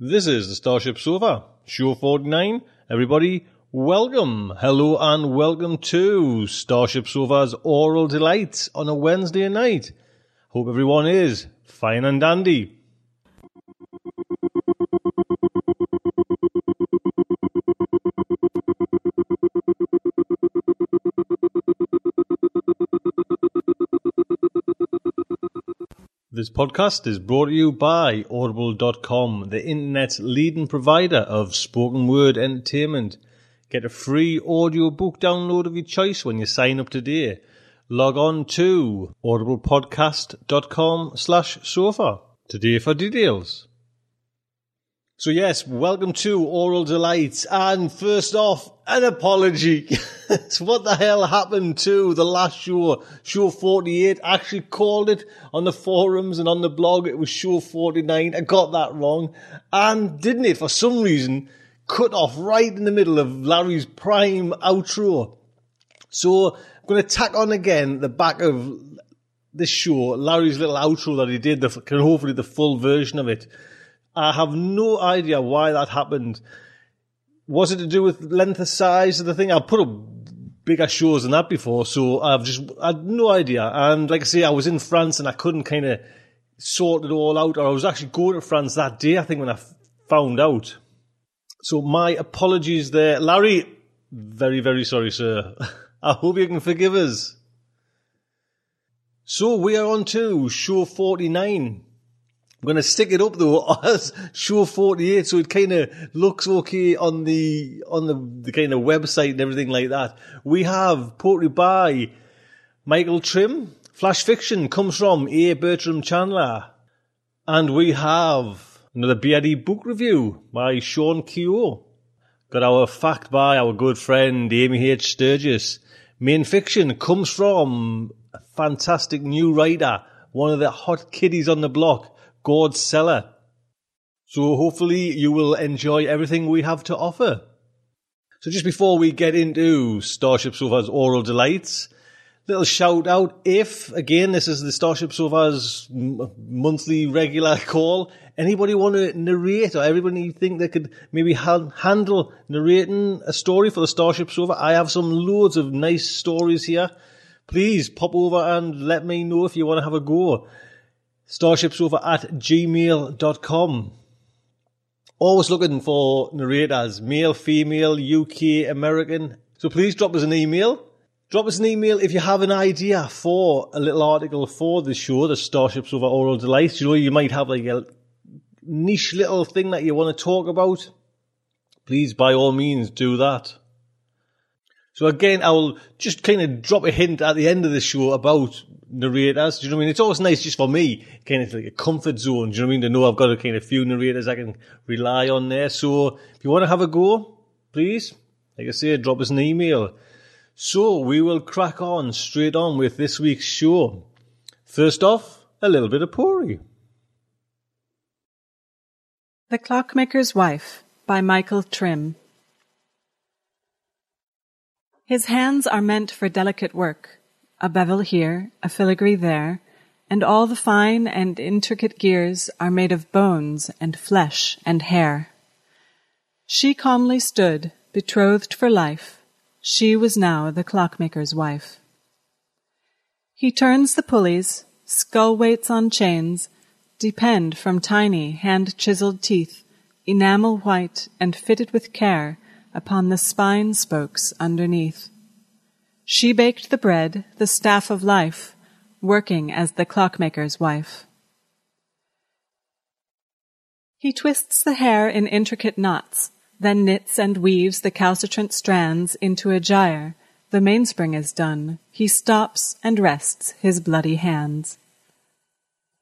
This is the Starship Sofa, show 49. Everybody, welcome, hello, and welcome to Starship Sofa's Aural Delights on a Wednesday night. Hope everyone is fine and dandy. This podcast is brought to you by Audible.com, the internet's leading provider of spoken word entertainment. Get a free audiobook download of your choice when you sign up today. Log on to audiblepodcast.com slash sofa today for details. So yes, welcome to Aural Delights. And first off, an apology. what the hell happened to the last show? Show 48. I actually called it on the forums and on the blog. It was show 49. I got that wrong. And didn't it, for some reason, cut off right in the middle of Larry's prime outro. So I'm going to tack on again the back of this show, Larry's little outro that he did, the, hopefully the full version of it. I have no idea why that happened. Was it to do with length of size of the thing? I've put up bigger shows than that before, so I've just I had no idea. And like I say, I was in France and I couldn't kind of sort it all out. Or I was actually going to France that day, I think, when I f- found out. So my apologies there, Larry. Very very sorry, sir. I hope you can forgive us. So we are on to show forty nine. I'm going to stick it up though as show 48 so it kind of looks okay on the on the, the kind of website and everything like that. We have poetry by Mikal Trimm. Flash fiction comes from A. Bertram Chandler. And we have another BRD book review by Sean Keogh. Got our fact by our good friend Amy H. Sturgis. Main fiction comes from a fantastic new writer, one of the hot kiddies on the block, Gord Sellar. So hopefully you will enjoy everything we have to offer. So just before we get into Starship Sofa's aural delights, little shout out if, again, this is the Starship Sofa's m- monthly regular call, anybody want to narrate or everybody you think they could maybe ha- handle narrating a story for the Starship Sofa, I have some loads of nice stories here. Please pop over and let me know if you want to have a go starshipsofa at gmail.com. Always looking for narrators, male, female, UK, American. So please drop us an email. Drop us an email if you have an idea for a little article for the show, the Starship Sofa's Aural Delights. You know, you might have like a niche little thing that you want to talk about. Please, by all means, do that. So again, I will just kind of drop a hint at the end of the show about narrators. Do you know what I mean? It's always nice just for me, kind of like a comfort zone. Do you know what I mean? To know I've got a kind of few narrators I can rely on there. So if you want to have a go, please, like I say, drop us an email. So we will crack on straight on with this week's show. First off, a little bit of Pori. The Clockmaker's Wife by Mikal Trimm. His hands are meant for delicate work, a bevel here, a filigree there, and all the fine and intricate gears are made of bones and flesh and hair. She calmly stood, betrothed for life. She was now the clockmaker's wife. He turns the pulleys, skull weights on chains, depend from tiny hand-chiseled teeth, enamel white and fitted with care upon the spine spokes underneath. She baked the bread, the staff of life, working as the clockmaker's wife. He twists the hair in intricate knots, then knits and weaves the calcitrant strands into a gyre, the mainspring is done, he stops and rests his bloody hands.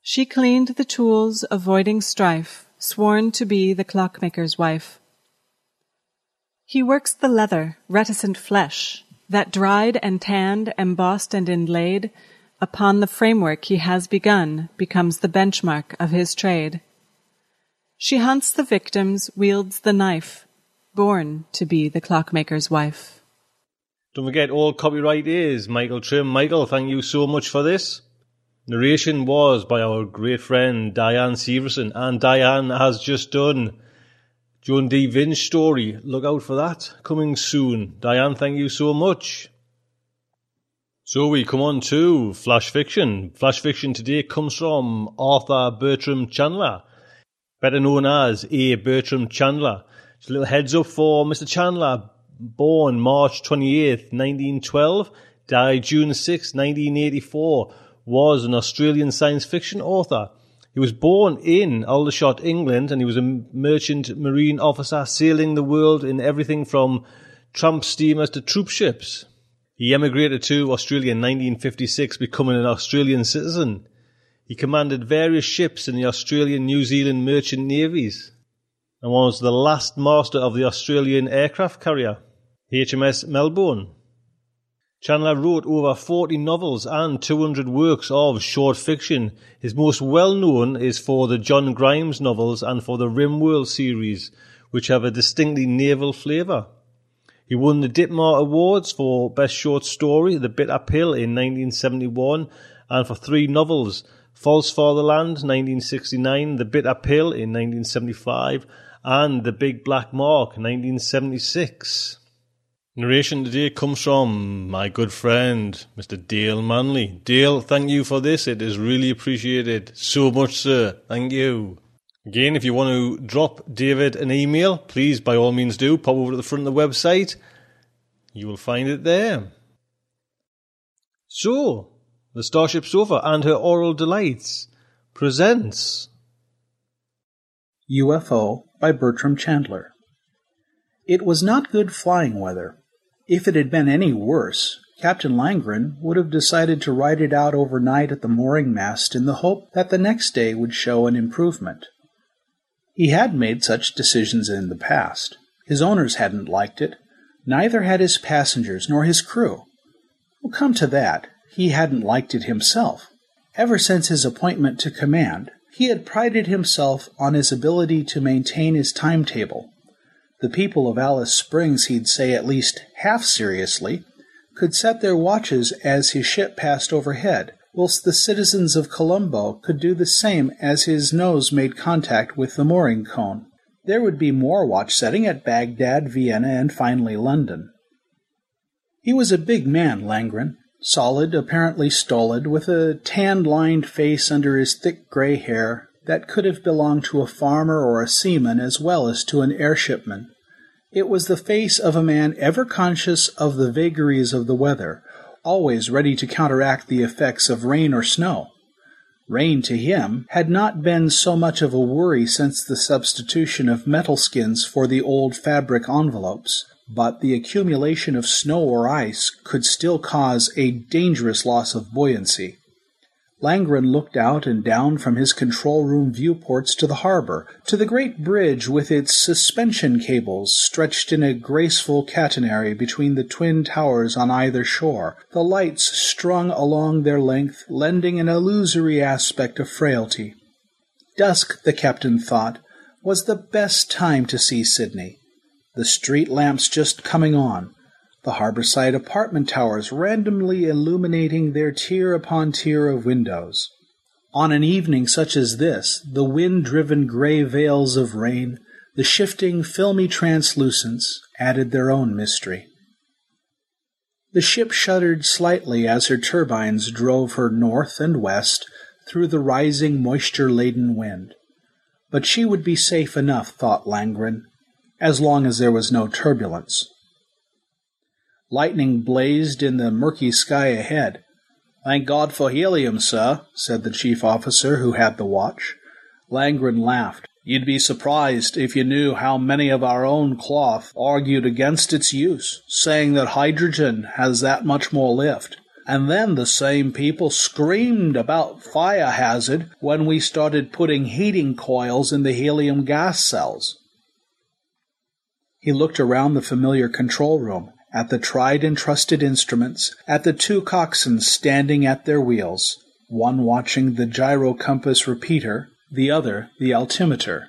She cleaned the tools, avoiding strife, sworn to be the clockmaker's wife. He works the leather, reticent flesh, that dried and tanned, embossed and inlaid, upon the framework he has begun, becomes the benchmark of his trade. She hunts the victims, wields the knife, born to be the clockmaker's wife. Don't forget, all copyright is Mikal Trimm. Mikal, thank you so much for this. Narration was by our great friend Diane Severson, and Diane has just done Joan D. Vinge story. Look out for that coming soon. Diane, thank you so much. So we come on to Flash Fiction. Flash Fiction today comes from Arthur Bertram Chandler, better known as A. Bertram Chandler. Just a little heads up for Mr. Chandler, born March 28th, 1912, died June 6, 1984, was an Australian science fiction author. He was born in Aldershot, England, and he was a merchant marine officer sailing the world in everything from tramp steamers to troop ships. He emigrated to Australia in 1956, becoming an Australian citizen. He commanded various ships in the Australian New Zealand merchant navies and was the last master of the Australian aircraft carrier, HMS Melbourne. Chandler wrote over 40 novels and 200 works of short fiction. His most well known is for the John Grimes novels and for the Rimworld series, which have a distinctly naval flavour. He won the Ditmar Awards for Best Short Story, The Bitter Pill in 1971, and for three novels, False Fatherland 1969, The Bitter Pill in 1975, and The Big Black Mark 1976. Narration today comes from my good friend, Mr. Dale Manley. Dale, thank you for this. It is really appreciated. So much, sir. Thank you. Again, if you want to drop David an email, please by all means do. Pop over to the front of the website. You will find it there. So, the Starship Sofa and her Aural Delights presents UFO by Bertram Chandler. It was not good flying weather. If it had been any worse, Captain Langren would have decided to ride it out overnight at the mooring mast in the hope that the next day would show an improvement. He had made such decisions in the past. His owners hadn't liked it, neither had his passengers nor his crew. Well, come to that, he hadn't liked it himself. Ever since his appointment to command, he had prided himself on his ability to maintain his timetable the people of Alice Springs, he'd say at least half seriously, could set their watches as his ship passed overhead, whilst the citizens of Colombo could do the same as his nose made contact with the mooring cone. There would be more watch setting at Baghdad, Vienna, and finally London. He was a big man, Langren, solid, apparently stolid, with a tan lined face under his thick gray hair, that could have belonged to a farmer or a seaman as well as to an airshipman. It was the face of a man ever conscious of the vagaries of the weather, always ready to counteract the effects of rain or snow. Rain to him had not been so much of a worry since the substitution of metal skins for the old fabric envelopes, but the accumulation of snow or ice could still cause a dangerous loss of buoyancy. Langren looked out and down from his control room viewports to the harbor, to the great bridge with its suspension cables stretched in a graceful catenary between the twin towers on either shore, the lights strung along their length lending an illusory aspect of frailty. Dusk, the captain thought, was the best time to see Sydney. The street lamps just coming on, the harborside apartment towers randomly illuminating their tier upon tier of windows. On an evening such as this, the wind driven gray veils of rain, the shifting filmy translucence, added their own mystery. The ship shuddered slightly as her turbines drove her north and west through the rising moisture laden wind. But she would be safe enough, thought Langren, as long as there was no turbulence. Lightning blazed in the murky sky ahead. Thank God for helium, sir, said the chief officer who had the watch. Langren laughed. You'd be surprised if you knew how many of our own cloth argued against its use, saying that hydrogen has that much more lift. And then the same people screamed about fire hazard when we started putting heating coils in the helium gas cells. He looked around the familiar control room, at the tried and trusted instruments, at the two coxswains standing at their wheels, one watching the gyro compass repeater, the other the altimeter.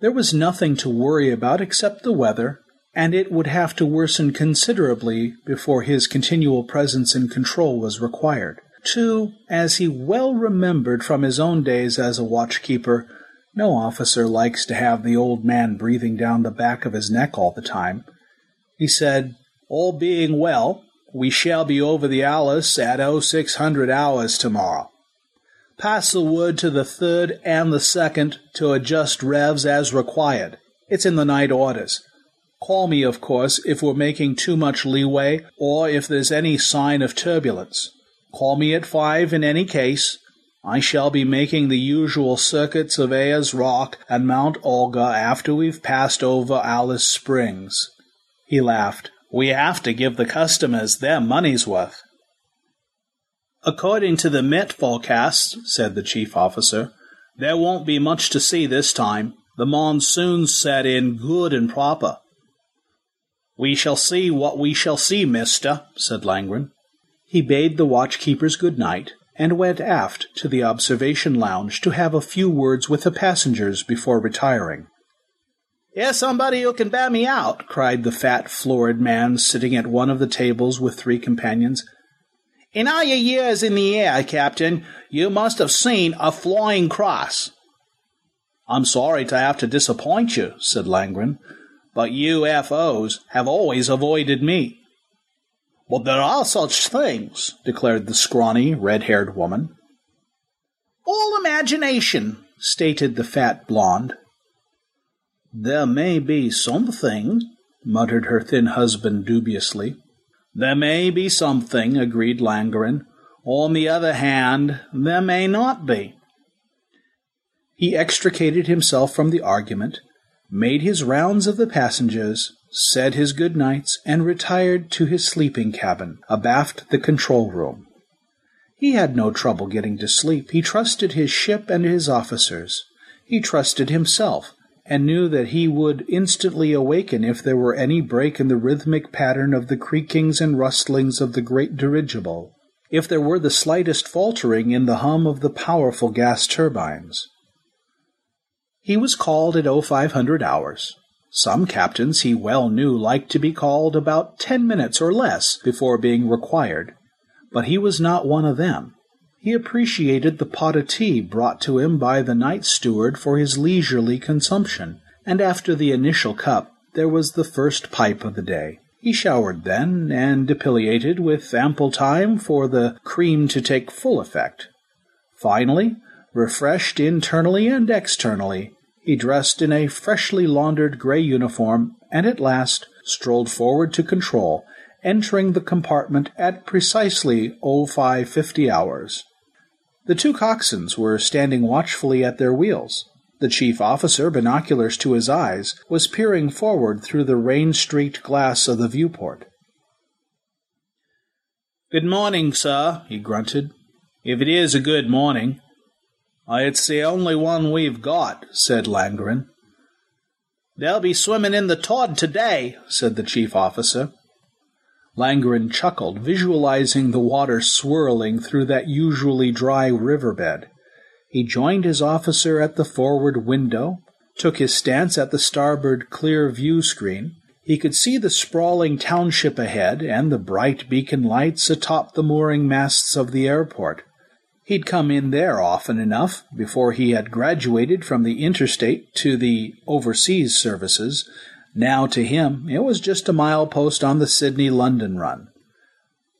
There was nothing to worry about except the weather, and it would have to worsen considerably before his continual presence in control was required. Two, as he well remembered from his own days as a watchkeeper, no officer likes to have the old man breathing down the back of his neck all the time. He said, All being well, we shall be over the Alice at 0600 hours tomorrow. Pass the word to the third and the second to adjust revs as required. It's in the night orders. Call me, of course, if we're making too much leeway or if there's any sign of turbulence. Call me at five in any case. I shall be making the usual circuits of Ayers Rock and Mount Olga after we've passed over Alice Springs. He laughed. We have to give the customers their money's worth. According to the Met forecast, said the chief officer, there won't be much to see this time. The monsoon's set in good and proper. We shall see what we shall see, mister, said Langren. He bade the watchkeepers good night and went aft to the observation lounge to have a few words with the passengers before retiring. Here's somebody who can bear me out, cried the fat, florid man sitting at one of the tables with three companions. In all your years in the air, Captain, you must have seen a flying cross. I'm sorry to have to disappoint you, said Langren, but UFOs have always avoided me. Well, there are such things, declared the scrawny, red-haired woman. All imagination, stated the fat blonde. There may be something, muttered her thin husband dubiously. There may be something, agreed Langren. On the other hand, there may not be. He extricated himself from the argument, made his rounds of the passengers, said his good nights, and retired to his sleeping cabin, abaft the control room. He had no trouble getting to sleep. He trusted his ship and his officers. He trusted himself, and knew that he would instantly awaken if there were any break in the rhythmic pattern of the creakings and rustlings of the great dirigible, if there were the slightest faltering in the hum of the powerful gas turbines. He was called at 0500 hours. Some captains he well knew liked to be called about ten minutes or less before being required, but he was not one of them. He appreciated the pot of tea brought to him by the night steward for his leisurely consumption, and after the initial cup there was the first pipe of the day. He showered then, and depilated with ample time for the cream to take full effect. Finally, refreshed internally and externally, he dressed in a freshly laundered gray uniform, and at last strolled forward to control, entering the compartment at precisely 0550 hours. The two coxswains were standing watchfully at their wheels. The chief officer, binoculars to his eyes, was peering forward through the rain-streaked glass of the viewport. Good morning, sir, he grunted. If it is a good morning. It's the only one we've got, said Langren. They'll be swimming in the Todd today, said the chief officer. Langren chuckled, visualizing the water swirling through that usually dry riverbed. He joined his officer at the forward window, took his stance at the starboard clear view screen. He could see the sprawling township ahead and the bright beacon lights atop the mooring masts of the airport. He'd come in there often enough before he had graduated from the interstate to the overseas services now, to him, it was just a milepost on the Sydney London run.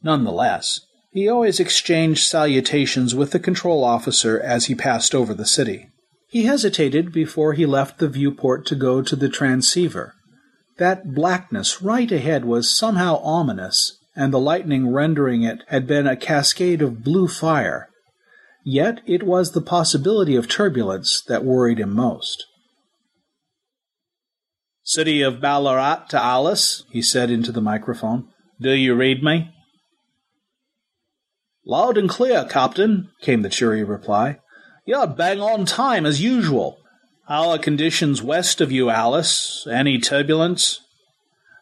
Nonetheless, he always exchanged salutations with the control officer as he passed over the city. He hesitated before he left the viewport to go to the transceiver. That blackness right ahead was somehow ominous, and the lightning rendering it had been a cascade of blue fire. Yet it was the possibility of turbulence that worried him most. City of Ballarat to Alice, he said into the microphone. Do you read me? Loud and clear, Captain, came the cheery reply. You're bang on time as usual. How are conditions west of you, Alice? Any turbulence?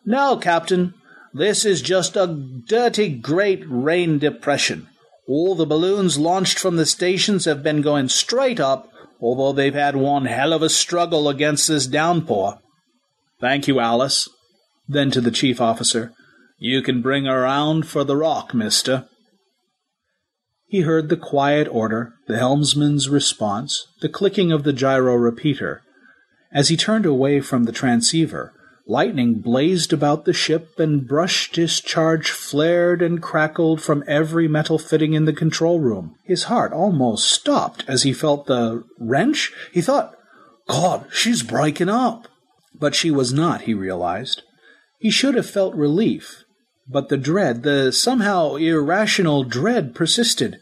No, Captain. This is just a dirty great rain depression. All the balloons launched from the stations have been going straight up, although they've had one hell of a struggle against this downpour. Thank you, Alice. Then to the chief officer, You can bring her round for the rock, mister. He heard the quiet order, the helmsman's response, the clicking of the gyro repeater. As he turned away from the transceiver, Lightning blazed about the ship and brush discharge flared and crackled from every metal fitting in the control room. His heart almost stopped as he felt the wrench. He thought, God, she's breaking up. But she was not, he realized. He should have felt relief, but the dread, the somehow irrational dread, persisted.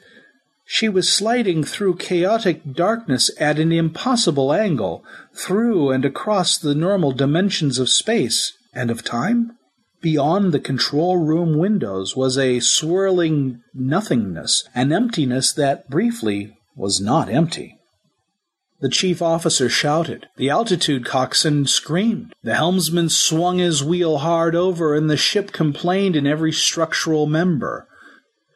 She was sliding through chaotic darkness at an impossible angle, through and across the normal dimensions of space and of time. Beyond the control room windows was a swirling nothingness, an emptiness that briefly was not empty. The chief officer shouted. The altitude coxswain screamed. The helmsman swung his wheel hard over, and the ship complained in every structural member.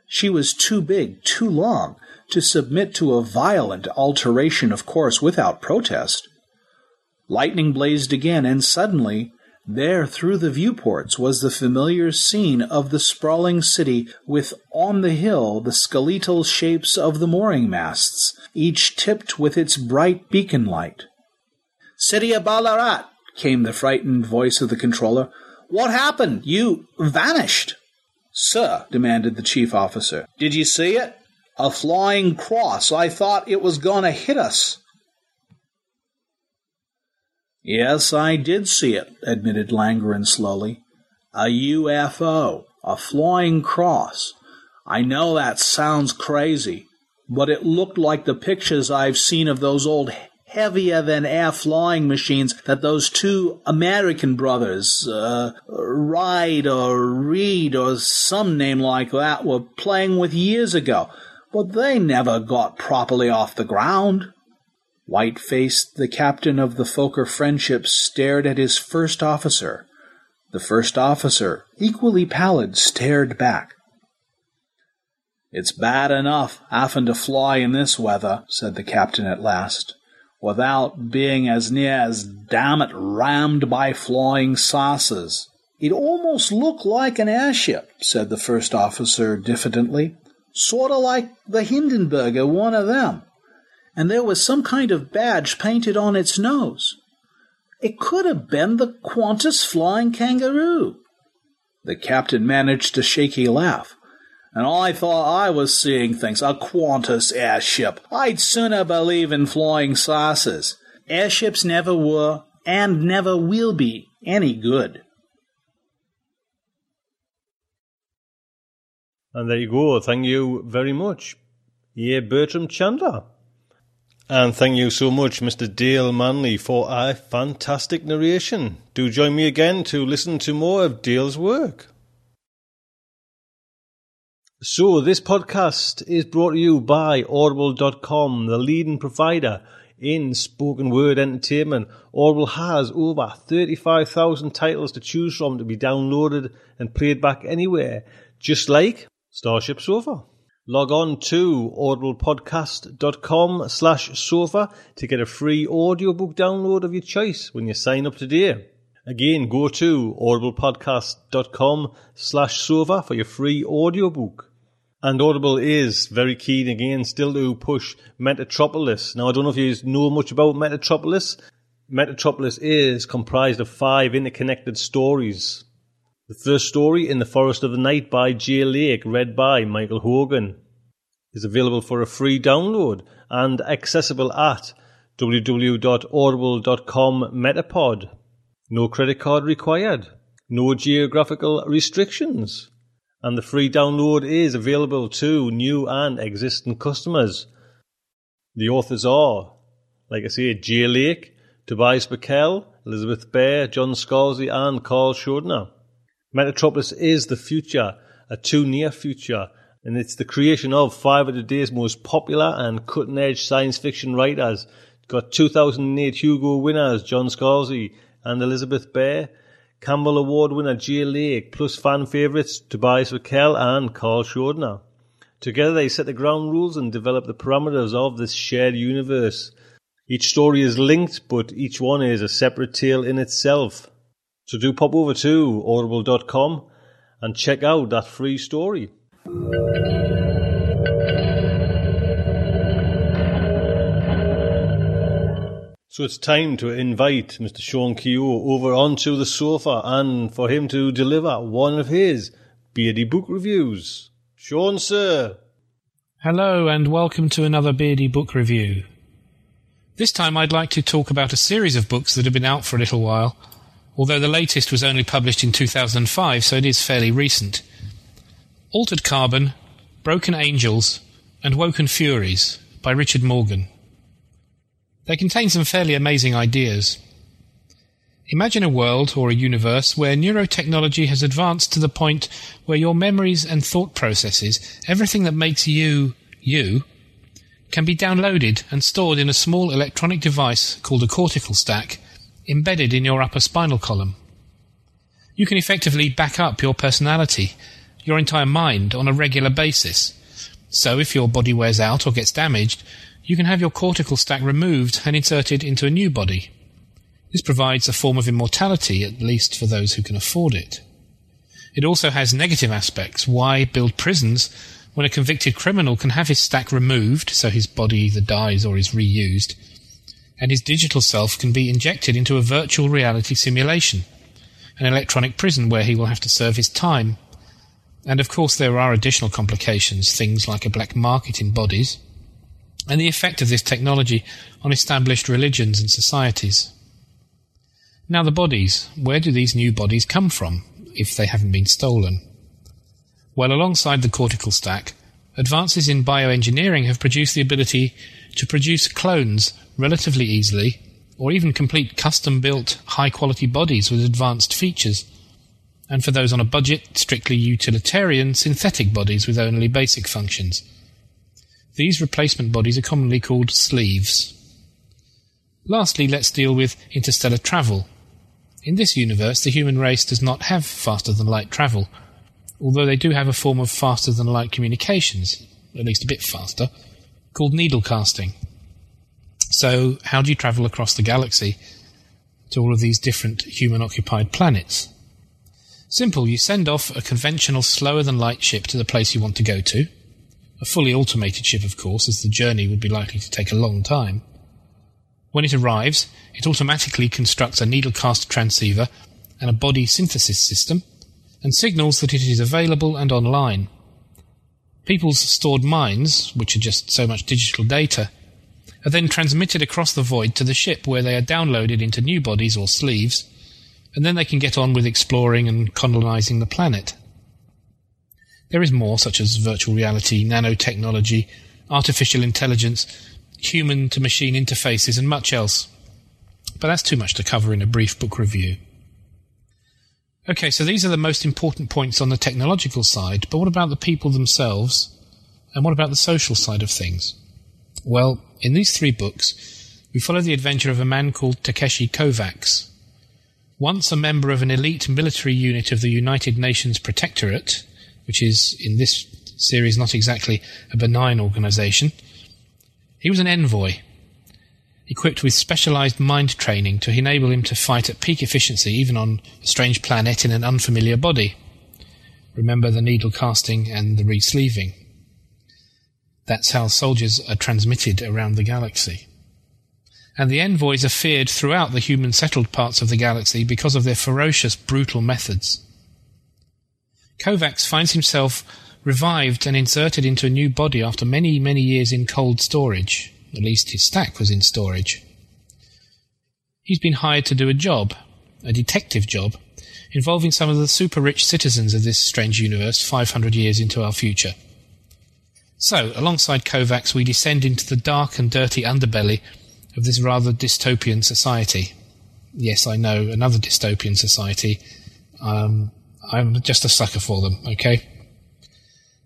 She was too big, too long, to submit to a violent alteration of course without protest. Lightning blazed again, and suddenly, there through the viewports was the familiar scene of the sprawling city with on the hill the skeletal shapes of the mooring masts, each tipped with its bright beacon light. City of Ballarat, came the frightened voice of the controller. What happened? You vanished. Sir, demanded the chief officer, did you see it? A flying cross. I thought it was going to hit us. Yes, I did see it, admitted Langren slowly. A UFO, a flying cross. I know that sounds crazy, but it looked like the pictures I've seen of those old heavier than air flying machines that those two American brothers, uh, Ride or Reed or some name like that, were playing with years ago, but they never got properly off the ground. White faced, the captain of the Fokker Friendship stared at his first officer. The first officer, equally pallid, stared back. It's bad enough having to fly in this weather, said the captain at last without being as near as damn it rammed by flying saucers. It almost looked like an airship, said the first officer diffidently. Sort of like the Hindenburg one of them. And there was some kind of badge painted on its nose. It could have been the Qantas flying kangaroo. The captain managed a shaky laugh and I thought I was seeing things. A Qantas airship. I'd sooner believe in flying saucers. Airships never were, and never will be, any good. And there you go. Thank you very much. Yeah, Bertram Chandler. And thank you so much, Mr. Dale Manley, for a fantastic narration. Do join me again to listen to more of Dale's work. So, this podcast is brought to you by Audible.com, the leading provider in spoken word entertainment. Audible has over 35,000 titles to choose from to be downloaded and played back anywhere, just like Starship Sofa. Log on to audiblepodcast.com slash sofa to get a free audiobook download of your choice when you sign up today. Again, go to audiblepodcast.com slash sofa for your free audiobook. And Audible is very keen again still to push Metatropolis. Now, I don't know if you know much about Metatropolis. Metatropolis is comprised of five interconnected stories. The first story, In the Forest of the Night by Jay Lake, read by Michael Hogan, is available for a free download and accessible at www.audible.com Metapod. No credit card required. No geographical restrictions and the free download is available to new and existing customers. The authors are, like I say, Jay Lake, Tobias Buckell, Elizabeth Bear, John Scalzi, and Karl Schroeder. Metatropolis is the future, a too near future, and it's the creation of five of today's most popular and cutting edge science fiction writers. It's got 2008 Hugo winners John Scalzi and Elizabeth Bear, Campbell Award winner Jay Lake, plus fan favourites Tobias Buckell and Karl Schroeder. Together they set the ground rules and develop the parameters of this shared universe. Each story is linked, but each one is a separate tale in itself. So do pop over to audible.com and check out that free story. So it's time to invite Mr. Sean Keogh over onto the sofa and for him to deliver one of his beardy book reviews. Sean, sir. Hello, and welcome to another Beardy Book Review. This time I'd like to talk about a series of books that have been out for a little while, although the latest was only published in 2005, so it is fairly recent. Altered Carbon, Broken Angels, and Woken Furies by Richard Morgan. They contain some fairly amazing ideas. Imagine a world or a universe where neurotechnology has advanced to the point where your memories and thought processes, everything that makes you you, can be downloaded and stored in a small electronic device called a cortical stack embedded in your upper spinal column. You can effectively back up your personality, your entire mind, on a regular basis. So if your body wears out or gets damaged, you can have your cortical stack removed and inserted into a new body. This provides a form of immortality, at least for those who can afford it. It also has negative aspects. Why build prisons when a convicted criminal can have his stack removed, so his body either dies or is reused, and his digital self can be injected into a virtual reality simulation, an electronic prison where he will have to serve his time. And of course, there are additional complications, things like a black market in bodies, and the effect of this technology on established religions and societies. Now, the bodies. Where do these new bodies come from, if they haven't been stolen? Well, alongside the cortical stack, advances in bioengineering have produced the ability to produce clones relatively easily, or even complete custom built, high quality bodies with advanced features. And for those on a budget, strictly utilitarian, synthetic bodies with only basic functions. These replacement bodies are commonly called sleeves. Lastly, let's deal with interstellar travel, in this universe, the human race does not have faster than light travel, although they do have a form of faster than light communications, at least a bit faster, called needle casting. So, how do you travel across the galaxy to all of these different human occupied planets? Simple, you send off a conventional slower than light ship to the place you want to go to. A fully automated ship, of course, as the journey would be likely to take a long time. When it arrives, it automatically constructs a needlecast transceiver and a body synthesis system and signals that it is available and online. People's stored minds, which are just so much digital data, are then transmitted across the void to the ship where they are downloaded into new bodies or sleeves, and then they can get on with exploring and colonizing the planet. There is more, such as virtual reality, nanotechnology, artificial intelligence, human to machine interfaces, and much else. But that's too much to cover in a brief book review. Okay, so these are the most important points on the technological side, but what about the people themselves? And what about the social side of things? Well, in these three books, we follow the adventure of a man called Takeshi Kovacs. Once a member of an elite military unit of the United Nations Protectorate, which is, in this series, not exactly a benign organization, he was an envoy, equipped with specialized mind training to enable him to fight at peak efficiency even on a strange planet in an unfamiliar body. Remember the needle casting and the resleeving. That's how soldiers are transmitted around the galaxy. And the envoys are feared throughout the human settled parts of the galaxy because of their ferocious, brutal methods. Kovacs finds himself revived and inserted into a new body after many, many years in cold storage. At least his stack was in storage. He's been hired to do a job, a detective job, involving some of the super rich citizens of this strange universe 500 years into our future. So, alongside Kovacs, we descend into the dark and dirty underbelly of this rather dystopian society. Yes, I know, another dystopian society. Um, I'm just a sucker for them, okay?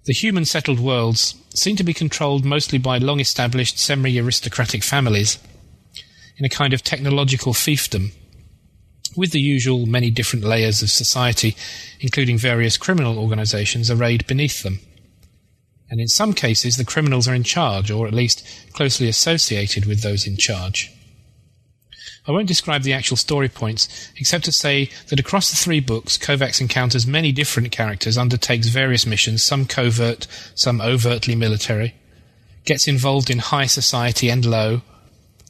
The human settled worlds seem to be controlled mostly by long established semi aristocratic families in a kind of technological fiefdom, with the usual many different layers of society, including various criminal organizations arrayed beneath them. And in some cases, the criminals are in charge, or at least closely associated with those in charge. I won't describe the actual story points, except to say that across the three books, Kovacs encounters many different characters, undertakes various missions, some covert, some overtly military, gets involved in high society and low,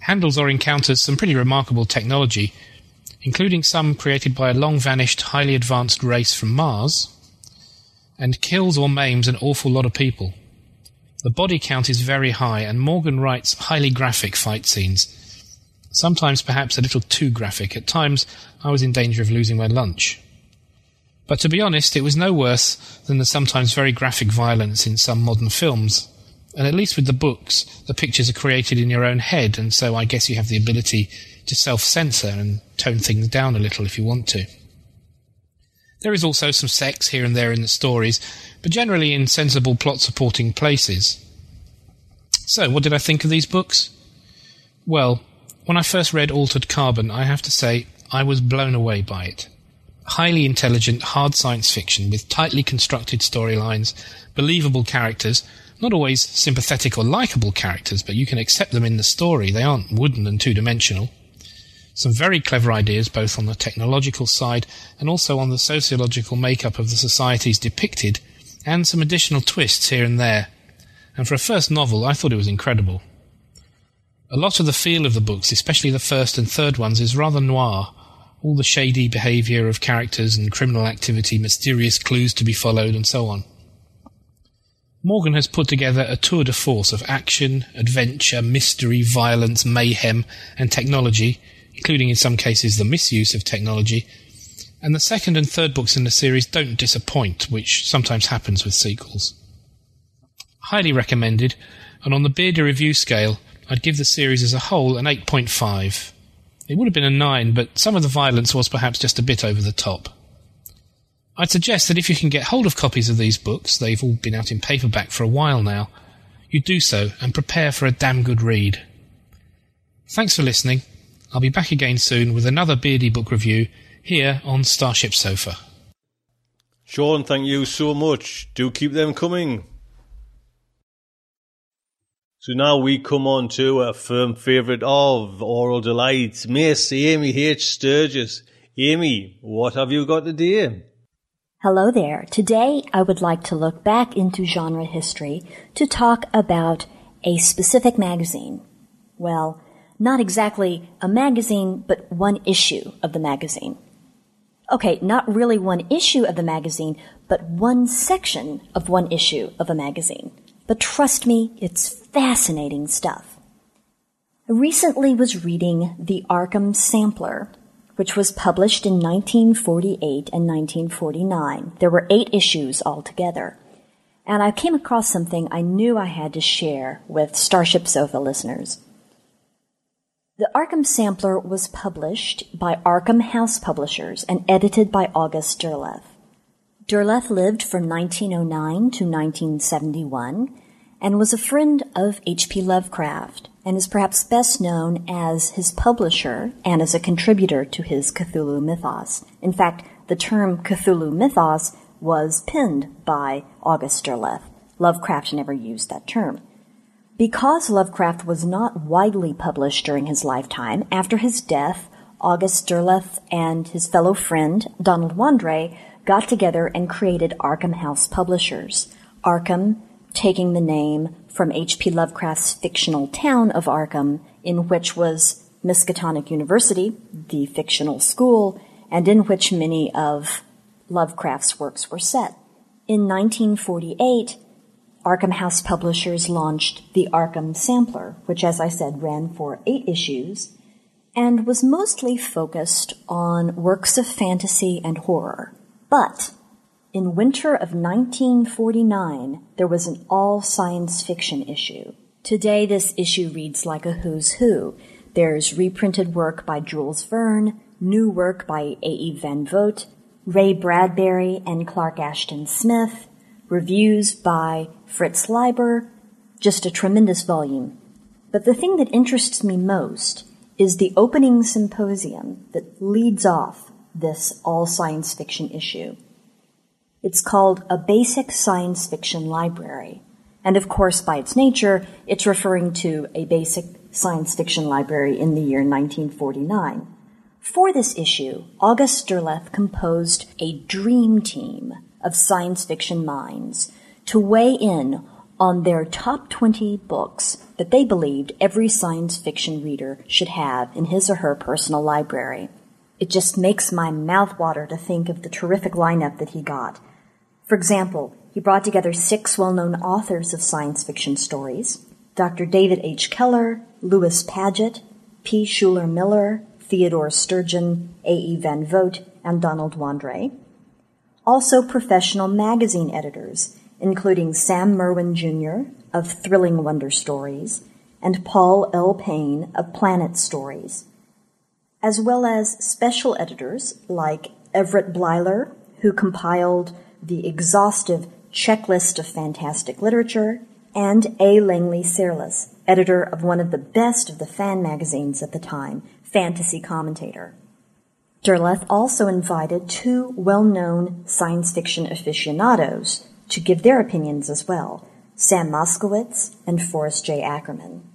handles or encounters some pretty remarkable technology, including some created by a long vanished, highly advanced race from Mars, and kills or maims an awful lot of people. The body count is very high, and Morgan writes highly graphic fight scenes. Sometimes perhaps a little too graphic. At times I was in danger of losing my lunch. But to be honest, it was no worse than the sometimes very graphic violence in some modern films. And at least with the books, the pictures are created in your own head, and so I guess you have the ability to self censor and tone things down a little if you want to. There is also some sex here and there in the stories, but generally in sensible plot supporting places. So, what did I think of these books? Well, when I first read Altered Carbon, I have to say I was blown away by it. Highly intelligent, hard science fiction with tightly constructed storylines, believable characters, not always sympathetic or likable characters, but you can accept them in the story. They aren't wooden and two dimensional. Some very clever ideas, both on the technological side and also on the sociological makeup of the societies depicted, and some additional twists here and there. And for a first novel, I thought it was incredible. A lot of the feel of the books, especially the first and third ones, is rather noir. All the shady behaviour of characters and criminal activity, mysterious clues to be followed, and so on. Morgan has put together a tour de force of action, adventure, mystery, violence, mayhem, and technology, including in some cases the misuse of technology. And the second and third books in the series don't disappoint, which sometimes happens with sequels. Highly recommended, and on the Beardy review scale, I'd give the series as a whole an 8.5. It would have been a 9, but some of the violence was perhaps just a bit over the top. I'd suggest that if you can get hold of copies of these books, they've all been out in paperback for a while now, you do so and prepare for a damn good read. Thanks for listening. I'll be back again soon with another Beardy book review here on Starship Sofa. Sean, thank you so much. Do keep them coming. So now we come on to a firm favourite of Aural Delights, Miss Amy H. Sturgis. Amy, what have you got today? Hello there. Today I would like to look back into genre history to talk about a specific magazine. Well, not exactly a magazine, but one issue of the magazine. Okay, not really one issue of the magazine, but one section of one issue of a magazine. But trust me, it's fascinating stuff. I recently was reading The Arkham Sampler which was published in 1948 and 1949. There were eight issues altogether. And I came across something I knew I had to share with Starship Sofa listeners. The Arkham Sampler was published by Arkham House Publishers and edited by August Derleth. Derleth lived from 1909 to 1971 and was a friend of H.P. Lovecraft and is perhaps best known as his publisher and as a contributor to his Cthulhu mythos. In fact, the term Cthulhu mythos was penned by August Derleth. Lovecraft never used that term. Because Lovecraft was not widely published during his lifetime, after his death, August Derleth and his fellow friend, Donald Wandrei, got together and created Arkham House Publishers. Arkham taking the name from H.P. Lovecraft's fictional town of Arkham, in which was Miskatonic University, the fictional school, and in which many of Lovecraft's works were set. In 1948, Arkham House Publishers launched the Arkham Sampler, which, as I said, ran for eight issues and was mostly focused on works of fantasy and horror. But In winter of 1949, there was an all science fiction issue. Today, this issue reads like a who's who. There's reprinted work by Jules Verne, new work by A.E. Van Vogt, Ray Bradbury and Clark Ashton Smith, reviews by Fritz Leiber, just a tremendous volume. But the thing that interests me most is the opening symposium that leads off this all science fiction issue. It's called A Basic Science Fiction Library. And of course, by its nature, it's referring to a basic science fiction library in the year 1949. For this issue, August Derleth composed a dream team of science fiction minds to weigh in on their top 20 books that they believed every science fiction reader should have in his or her personal library. It just makes my mouth water to think of the terrific lineup that he got. For example, he brought together six well-known authors of science fiction stories, Dr. David H. Keller, Lewis Padgett, P. Schuyler Miller, Theodore Sturgeon, A.E. Van Vogt, and Donald Wandrei. Also professional magazine editors, including Sam Merwin Jr. of Thrilling Wonder Stories and Paul L. Payne of Planet Stories, as well as special editors like Everett Bleiler, who compiled the exhaustive checklist of fantastic literature, and A. Langley Searles, editor of one of the best of the fan magazines at the time, fantasy commentator. Derleth also invited two well-known science fiction aficionados to give their opinions as well, Sam Moskowitz and Forrest J. Ackerman.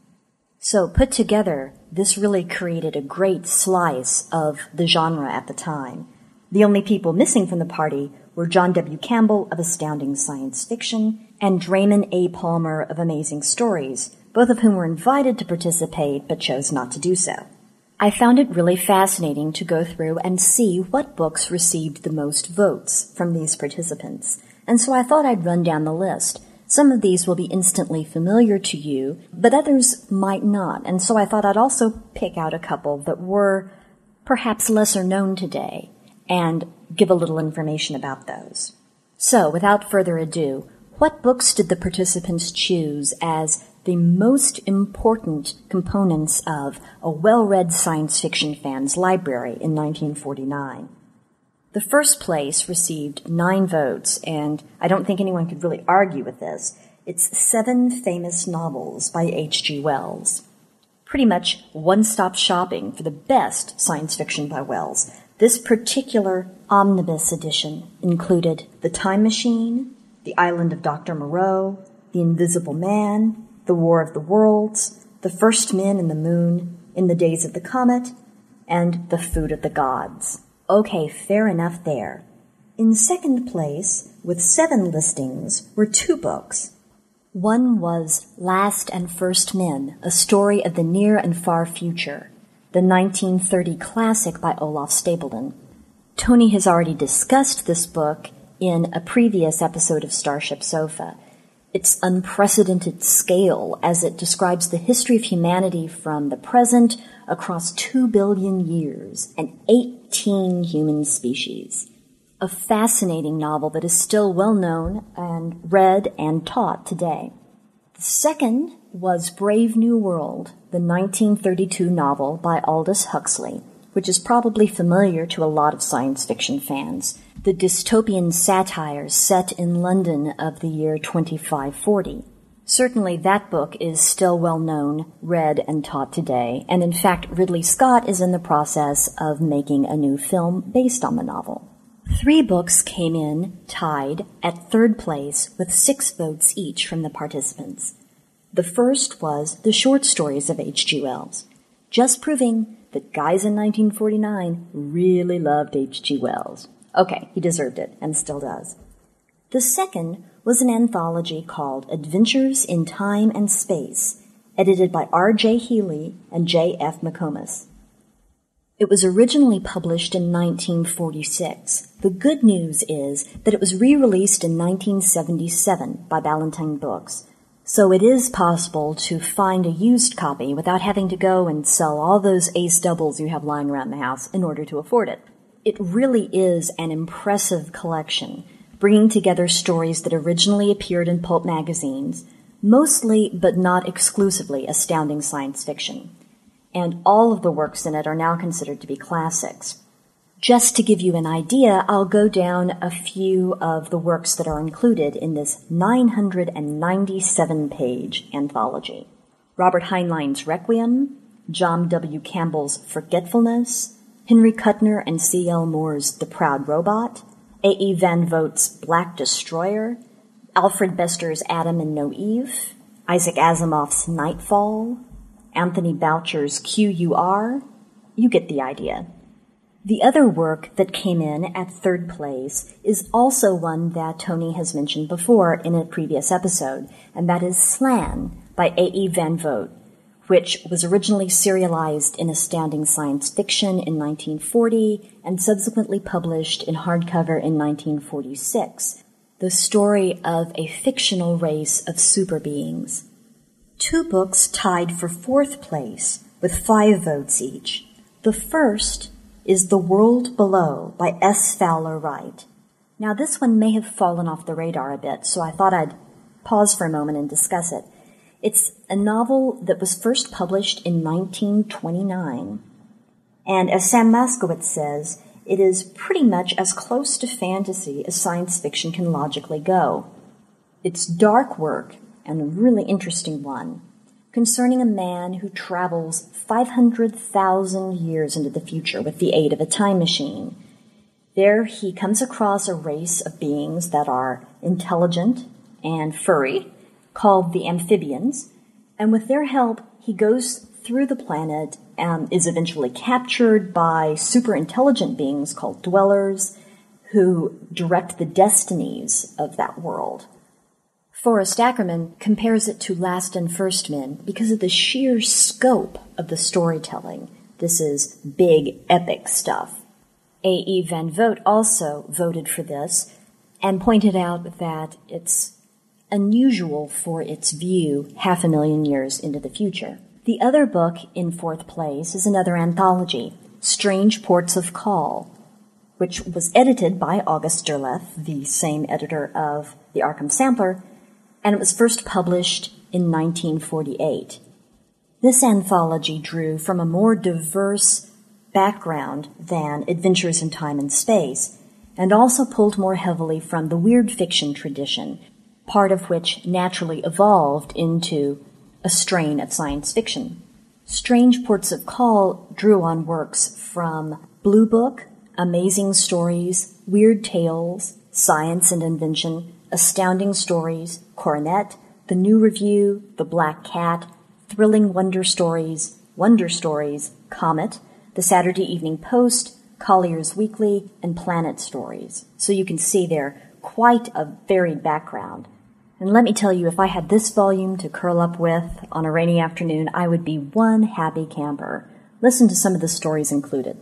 So put together, this really created a great slice of the genre at the time. The only people missing from the party were John W. Campbell of Astounding Science Fiction and Raymond A. Palmer of Amazing Stories, both of whom were invited to participate but chose not to do so. I found it really fascinating to go through and see what books received the most votes from these participants, and so I thought I'd run down the list. Some of these will be instantly familiar to you, but others might not, and so I thought I'd also pick out a couple that were perhaps lesser known today and give a little information about those. So, without further ado, what books did the participants choose as the most important components of a well-read science fiction fan's library in 1949. The first place received nine votes, and I don't think anyone could really argue with this. It's Seven Famous Novels by H.G. Wells. Pretty much one-stop shopping for the best science fiction by Wells. This particular omnibus edition included The Time Machine, The Island of Dr. Moreau, The Invisible Man, the War of the Worlds, The First Men in the Moon, In the Days of the Comet, and The Food of the Gods. Okay, fair enough there. In second place, with seven listings, were two books. One was Last and First Men, a story of the near and far future, the 1930 classic by Olaf Stapledon. Tony has already discussed this book in a previous episode of Starship Sofa, its unprecedented scale as it describes the history of humanity from the present across two billion years and 18 human species. A fascinating novel that is still well known and read and taught today. The second was Brave New World, the 1932 novel by Aldous Huxley, which is probably familiar to a lot of science fiction fans the dystopian satires set in London of the year 2540. Certainly that book is still well known, read, and taught today, and in fact Ridley Scott is in the process of making a new film based on the novel. Three books came in tied at third place with six votes each from the participants. The first was The Short Stories of H.G. Wells, just proving that guys in 1949 really loved H.G. Wells. Okay, he deserved it, and still does. The second was an anthology called Adventures in Time and Space, edited by R.J. Healy and J.F. McComas. It was originally published in 1946. The good news is that it was re-released in 1977 by Ballantine Books, so it is possible to find a used copy without having to go and sell all those ace doubles you have lying around the house in order to afford it. It really is an impressive collection bringing together stories that originally appeared in pulp magazines, mostly but not exclusively astounding science fiction. And all of the works in it are now considered to be classics. Just to give you an idea, I'll go down a few of the works that are included in this 997 page anthology. Robert Heinlein's Requiem, John W. Campbell's Forgetfulness, Henry Kuttner and C.L. Moore's The Proud Robot, A.E. Van Vogt's Black Destroyer, Alfred Bester's Adam and No Eve, Isaac Asimov's Nightfall, Anthony Boucher's QUR. You get the idea. The other work that came in at third place is also one that Tony has mentioned before in a previous episode, and that is Slan by A.E. Van Vogt, which was originally serialized in Astounding Science Fiction in 1940 and subsequently published in hardcover in 1946. The story of a fictional race of super beings. Two books tied for fourth place with five votes each. The first is The World Below by S. Fowler Wright. Now, this one may have fallen off the radar a bit, so I thought I'd pause for a moment and discuss it. It's a novel that was first published in 1929. And as Sam Moskowitz says, it is pretty much as close to fantasy as science fiction can logically go. It's dark work and a really interesting one concerning a man who travels 500,000 years into the future with the aid of a time machine. There he comes across a race of beings that are intelligent and furry, called the amphibians, and with their help, he goes through the planet and is eventually captured by super intelligent beings called dwellers who direct the destinies of that world. Forrest Ackerman compares it to Last and First Men because of the sheer scope of the storytelling. This is big, epic stuff. A.E. Van Vogt also voted for this and pointed out that it's unusual for its view half a million years into the future. The other book in fourth place is another anthology, Strange Ports of Call, which was edited by August Derleth, the same editor of The Arkham Sampler, and it was first published in 1948. This anthology drew from a more diverse background than Adventures in Time and Space, and also pulled more heavily from the weird fiction tradition, part of which naturally evolved into a strain of science fiction. Strange Ports of Call drew on works from Blue Book, Amazing Stories, Weird Tales, Science and Invention, Astounding Stories, Coronet, The New Review, The Black Cat, Thrilling Wonder Stories, Wonder Stories, Comet, The Saturday Evening Post, Collier's Weekly, and Planet Stories. So you can see there quite a varied background. And let me tell you, if I had this volume to curl up with on a rainy afternoon, I would be one happy camper. Listen to some of the stories included.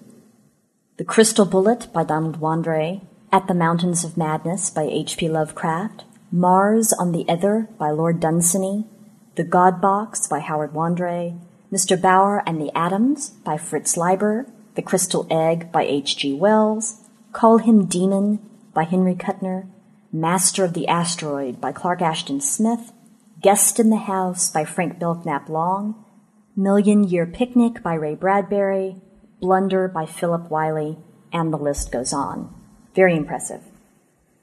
The Crystal Bullet by Donald Wandrei, at the Mountains of Madness by H.P. Lovecraft, Mars on the Ether by Lord Dunsany, The God Box by Howard Wandrei, Mr. Bauer and the Atoms by Fritz Leiber, The Crystal Egg by H.G. Wells, Call Him Demon by Henry Kuttner, Master of the Asteroid by Clark Ashton Smith, Guest in the House by Frank Belknap Long, Million Year Picnic by Ray Bradbury, Blunder by Philip Wylie, and the list goes on. Very impressive.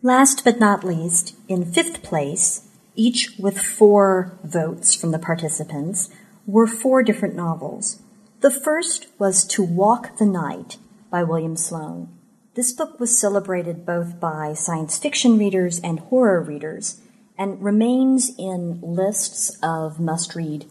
Last but not least, in fifth place, each with four votes from the participants, were four different novels. The first was To Walk the Night by William Sloane. This book was celebrated both by science fiction readers and horror readers and remains in lists of must read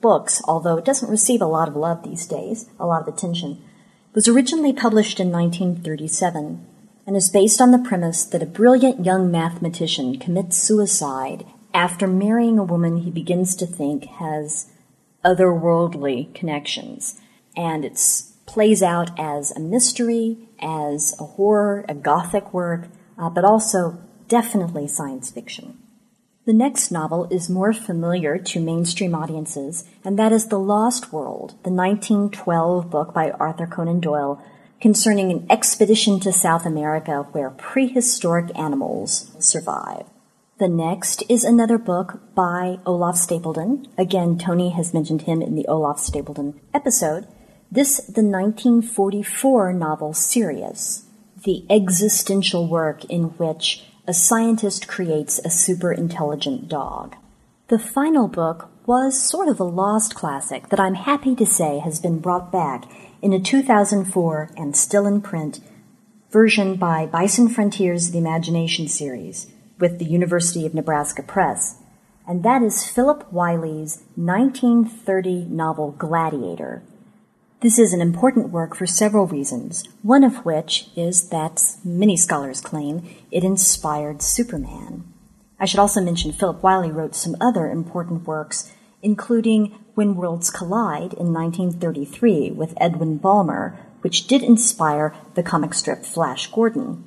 books, although it doesn't receive a lot of love these days, a lot of attention. It was originally published in 1937 and is based on the premise that a brilliant young mathematician commits suicide after marrying a woman he begins to think has otherworldly connections. And it plays out as a mystery, as a horror, a gothic work, uh, but also definitely science fiction. The next novel is more familiar to mainstream audiences, and that is The Lost World, the 1912 book by Arthur Conan Doyle concerning an expedition to South America where prehistoric animals survive. The next is another book by Olaf Stapledon. Again, Tony has mentioned him in the Olaf Stapledon episode. This, the 1944 novel Sirius, the existential work in which a scientist creates a super intelligent dog. The final book was sort of a lost classic that I'm happy to say has been brought back in a 2004 and still in print version by Bison Frontiers The Imagination series with the University of Nebraska Press. And that is Philip Wylie's 1930 novel Gladiator. This is an important work for several reasons, one of which is that many scholars claim it inspired Superman. I should also mention Philip Wylie wrote some other important works, including When Worlds Collide in 1933 with Edwin Balmer, which did inspire the comic strip Flash Gordon,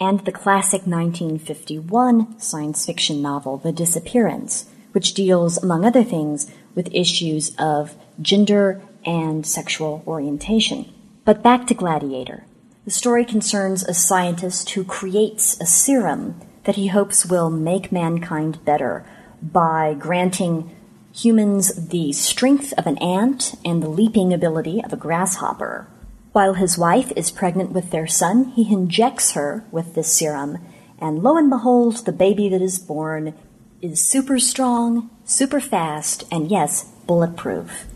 and the classic 1951 science fiction novel The Disappearance, which deals, among other things, with issues of gender and sexual orientation. But back to Gladiator. The story concerns a scientist who creates a serum that he hopes will make mankind better by granting humans the strength of an ant and the leaping ability of a grasshopper. While his wife is pregnant with their son, he injects her with this serum, and lo and behold, the baby that is born is super strong, super fast, and yes, bulletproof.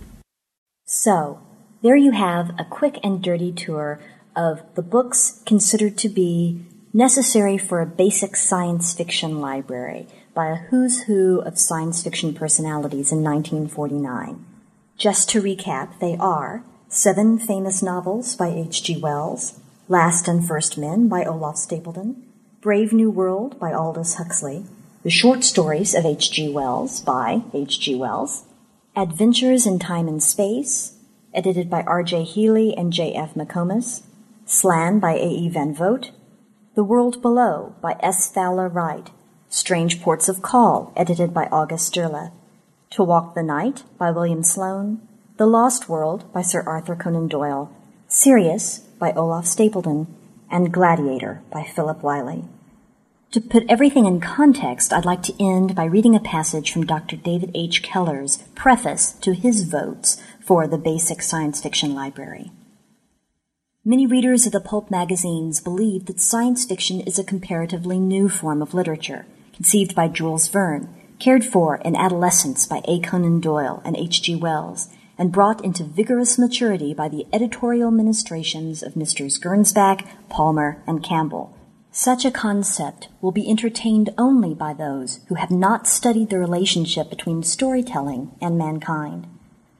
So, there you have a quick and dirty tour of the books considered to be necessary for a basic science fiction library by a who's who of science fiction personalities in 1949. Just to recap, they are Seven Famous Novels by H.G. Wells, Last and First Men by Olaf Stapledon, Brave New World by Aldous Huxley, The Short Stories of H.G. Wells by H.G. Wells, Adventures in Time and Space, edited by R.J. Healy and J.F. McComas, Slan by A.E. Van Vogt, The World Below by S. Fowler Wright, Strange Ports of Call, edited by August Derleth, To Walk the Night by William Sloane, The Lost World by Sir Arthur Conan Doyle, Sirius by Olaf Stapledon, and Gladiator by Philip Wylie. To put everything in context, I'd like to end by reading a passage from Dr. David H. Keller's preface to his votes for the Basic Science Fiction Library. Many readers of the pulp magazines believe that science fiction is a comparatively new form of literature, conceived by Jules Verne, cared for in adolescence by A. Conan Doyle and H. G. Wells, and brought into vigorous maturity by the editorial ministrations of Messrs. Gernsback, Palmer, and Campbell. Such a concept will be entertained only by those who have not studied the relationship between storytelling and mankind.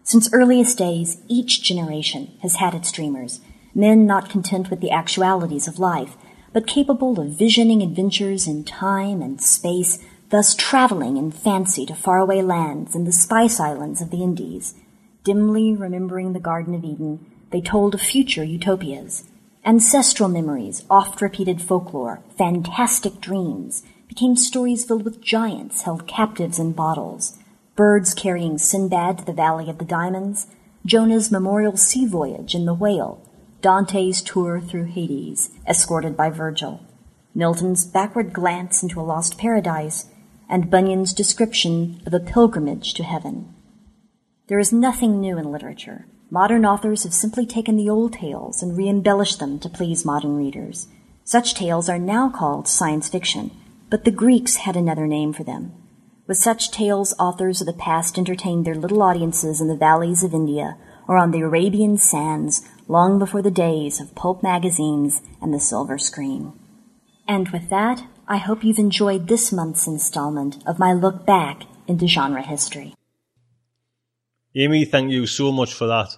Since earliest days, each generation has had its dreamers, men not content with the actualities of life, but capable of visioning adventures in time and space, thus traveling in fancy to faraway lands and the spice islands of the Indies. Dimly remembering the Garden of Eden, they told of future utopias. Ancestral memories, oft repeated folklore, fantastic dreams became stories filled with giants held captives in bottles, birds carrying Sinbad to the Valley of the Diamonds, Jonah's memorial sea voyage in the Whale, Dante's tour through Hades, escorted by Virgil, Milton's backward glance into a lost paradise, and Bunyan's description of a pilgrimage to heaven. There is nothing new in literature. Modern authors have simply taken the old tales and re-embellished them to please modern readers. Such tales are now called science fiction, but the Greeks had another name for them. With such tales, authors of the past entertained their little audiences in the valleys of India or on the Arabian sands long before the days of pulp magazines and the silver screen. And with that, I hope you've enjoyed this month's installment of my look back into genre history. Amy, thank you so much for that.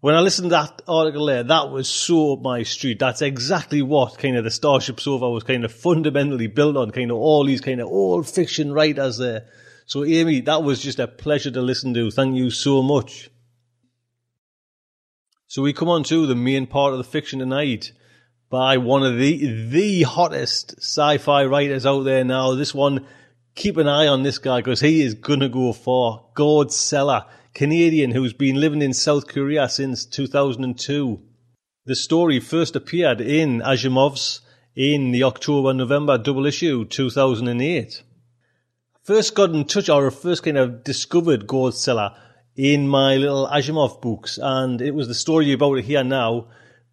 When I listened to that article there, that was so up my street. That's exactly what kind of the Starship Sofa was kind of fundamentally built on, kind of all these kind of old fiction writers there. So Amy, that was just a pleasure to listen to. Thank you so much. So we come on to the main part of the fiction tonight by one of the the hottest sci-fi writers out there now. This one, keep an eye on this guy because he is gonna go far. Gord Sellar, Canadian who's been living in South Korea since 2002. the story first appeared in Asimov's in the October November double issue 2008. First got in touch or first kind of discovered Gord Sellar in my little Asimov books and it was the story about it here now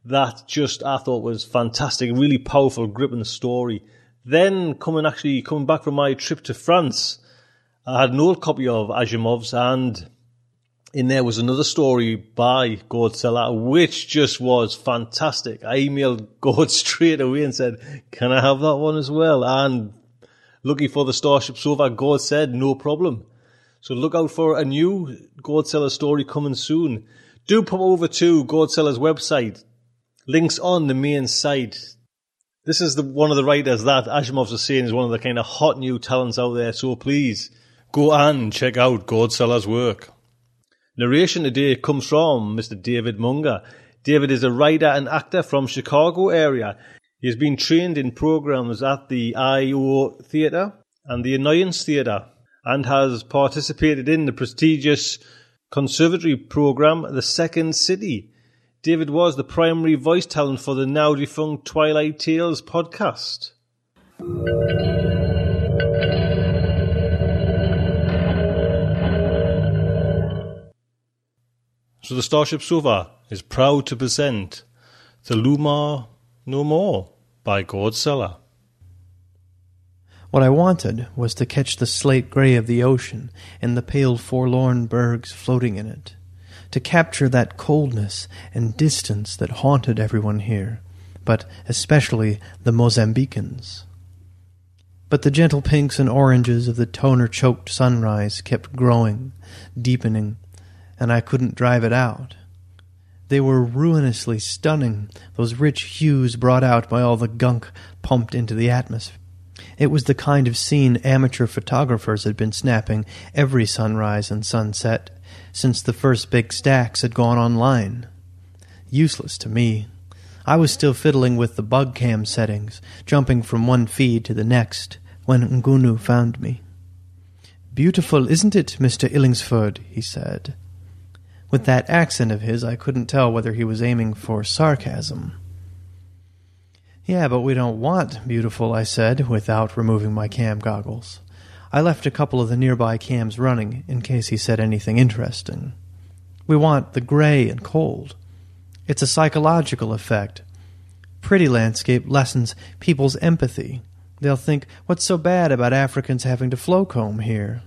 that just I thought was fantastic, really powerful, gripping story. Then coming actually coming back from my trip to France, I had an old copy of Asimov's and in there was another story by Gord Sellar, which just was fantastic. I emailed Gord straight away and said, Can I have that one as well? And lucky for the Starship Sofa, Gord said, No problem. So look out for a new Gord Sellar story coming soon. Do pop over to Gord Sellar's website. Links on the main site. This is the one of the writers that Asimov's are saying is one of the kind of hot new talents out there. So please go and check out Gord Sellar's work. Narration today comes from Mr. David Munger. David is a writer and actor from Chicago area. He has been trained in programs at the IO Theatre and the Annoyance Theatre and has participated in the prestigious conservatory program The Second City. David was the primary voice talent for the now defunct Twilight Tales podcast. So the Starship Sofa is proud to present Dhuluma No More by Gord Sellar. What I wanted was to catch the slate gray of the ocean and the pale forlorn bergs floating in it, to capture that coldness and distance that haunted everyone here, but especially the Mozambicans. But the gentle pinks and oranges of the toner choked sunrise kept growing, deepening, and I couldn't drive it out. They were ruinously stunning, those rich hues brought out by all the gunk pumped into the atmosphere. It was the kind of scene amateur photographers had been snapping every sunrise and sunset since the first big stacks had gone online. Useless to me. I was still fiddling with the bug cam settings, jumping from one feed to the next, when Ngunu found me. Beautiful, isn't it, Mr. Illingsford? he said. With that accent of his, I couldn't tell whether he was aiming for sarcasm. Yeah, but we don't want beautiful, I said, without removing my cam goggles. I left a couple of the nearby cams running in case he said anything interesting. We want the gray and cold. It's a psychological effect. Pretty landscape lessens people's empathy. They'll think, what's so bad about Africans having to flow comb here?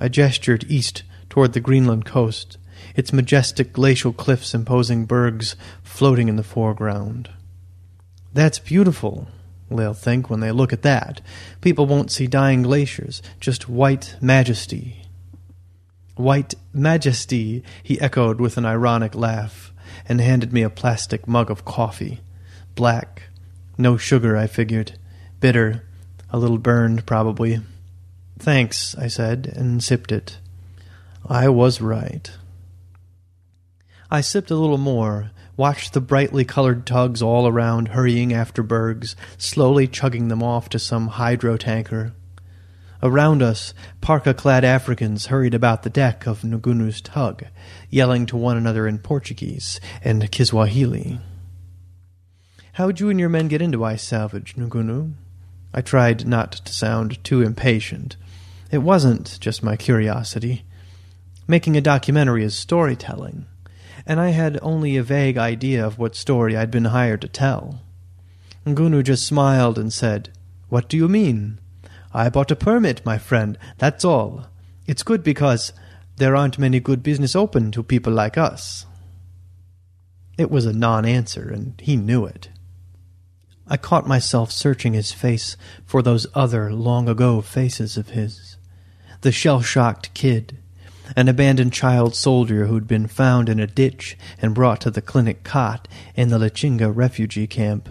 I gestured east toward the Greenland coast, its majestic glacial cliffs imposing bergs floating in the foreground. That's beautiful, they'll think when they look at that. People won't see dying glaciers, just white majesty. White majesty, he echoed with an ironic laugh, and handed me a plastic mug of coffee. Black. No sugar, I figured. Bitter. A little burned, probably. Thanks, I said, and sipped it. I was right. I sipped a little more, watched the brightly colored tugs all around hurrying after bergs, slowly chugging them off to some hydro tanker. Around us, parka clad Africans hurried about the deck of Ngunu's tug, yelling to one another in Portuguese and Kiswahili. How'd you and your men get into ice salvage, Ngunu? I tried not to sound too impatient. It wasn't just my curiosity. Making a documentary is storytelling and I had only a vague idea of what story I'd been hired to tell. Ngunu just smiled and said, What do you mean? I bought a permit, my friend, that's all. It's good because there aren't many good business open to people like us. It was a non answer, and he knew it. I caught myself searching his face for those other long ago faces of his. The shell shocked kid, an abandoned child soldier who'd been found in a ditch and brought to the clinic cot in the Lichinga refugee camp.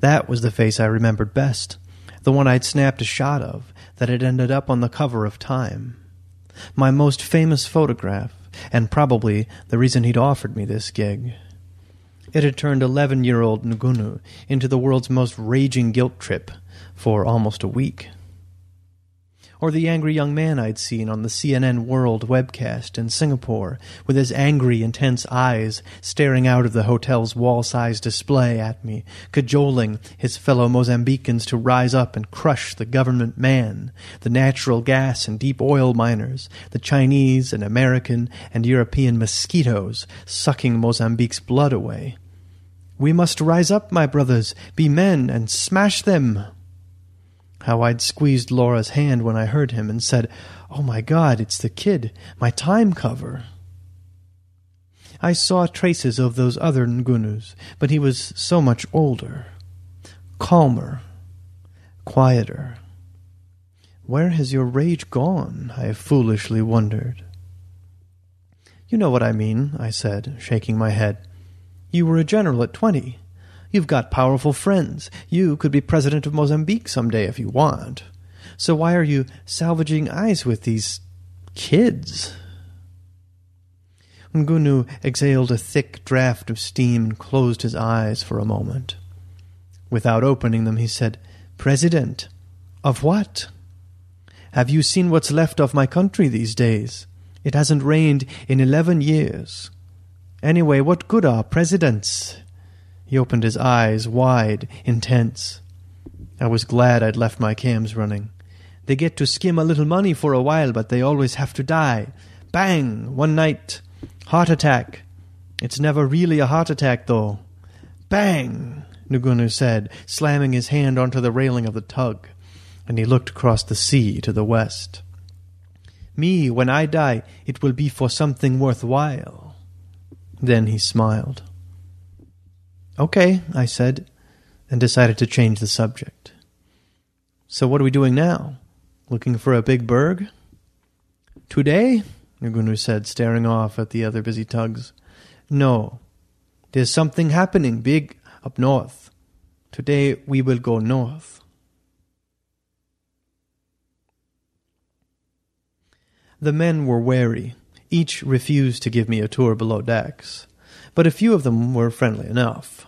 That was the face I remembered best, the one I'd snapped a shot of that had ended up on the cover of Time. My most famous photograph, and probably the reason he'd offered me this gig. It had turned 11 year old Ngunu into the world's most raging guilt trip for almost a week. Or the angry young man I'd seen on the CNN World webcast in Singapore, with his angry, intense eyes staring out of the hotel's wall-sized display at me, cajoling his fellow Mozambicans to rise up and crush the government man, the natural gas and deep oil miners, the Chinese and American and European mosquitoes sucking Mozambique's blood away. We must rise up, my brothers, be men, and smash them, how I'd squeezed Laura's hand when I heard him and said, Oh my God, it's the kid, my time cover. I saw traces of those other Ngunus, but he was so much older, calmer, quieter. Where has your rage gone? I foolishly wondered. You know what I mean, I said, shaking my head. You were a general at twenty. You've got powerful friends. You could be president of Mozambique someday if you want. So why are you salvaging eyes with these kids? Ngunu exhaled a thick draught of steam and closed his eyes for a moment. Without opening them, he said, President, of what? Have you seen what's left of my country these days? It hasn't rained in eleven years. Anyway, what good are presidents? He opened his eyes wide, intense. I was glad I'd left my cams running. They get to skim a little money for a while, but they always have to die. Bang! One night. Heart attack. It's never really a heart attack, though. Bang! Ngunu said, slamming his hand onto the railing of the tug, and he looked across the sea to the west. Me, when I die, it will be for something worthwhile. Then he smiled. Okay, I said, and decided to change the subject. So what are we doing now? Looking for a big berg? Today? Ngunu said, staring off at the other busy tugs. No. There's something happening big up north. Today we will go north. The men were wary. Each refused to give me a tour below decks but a few of them were friendly enough.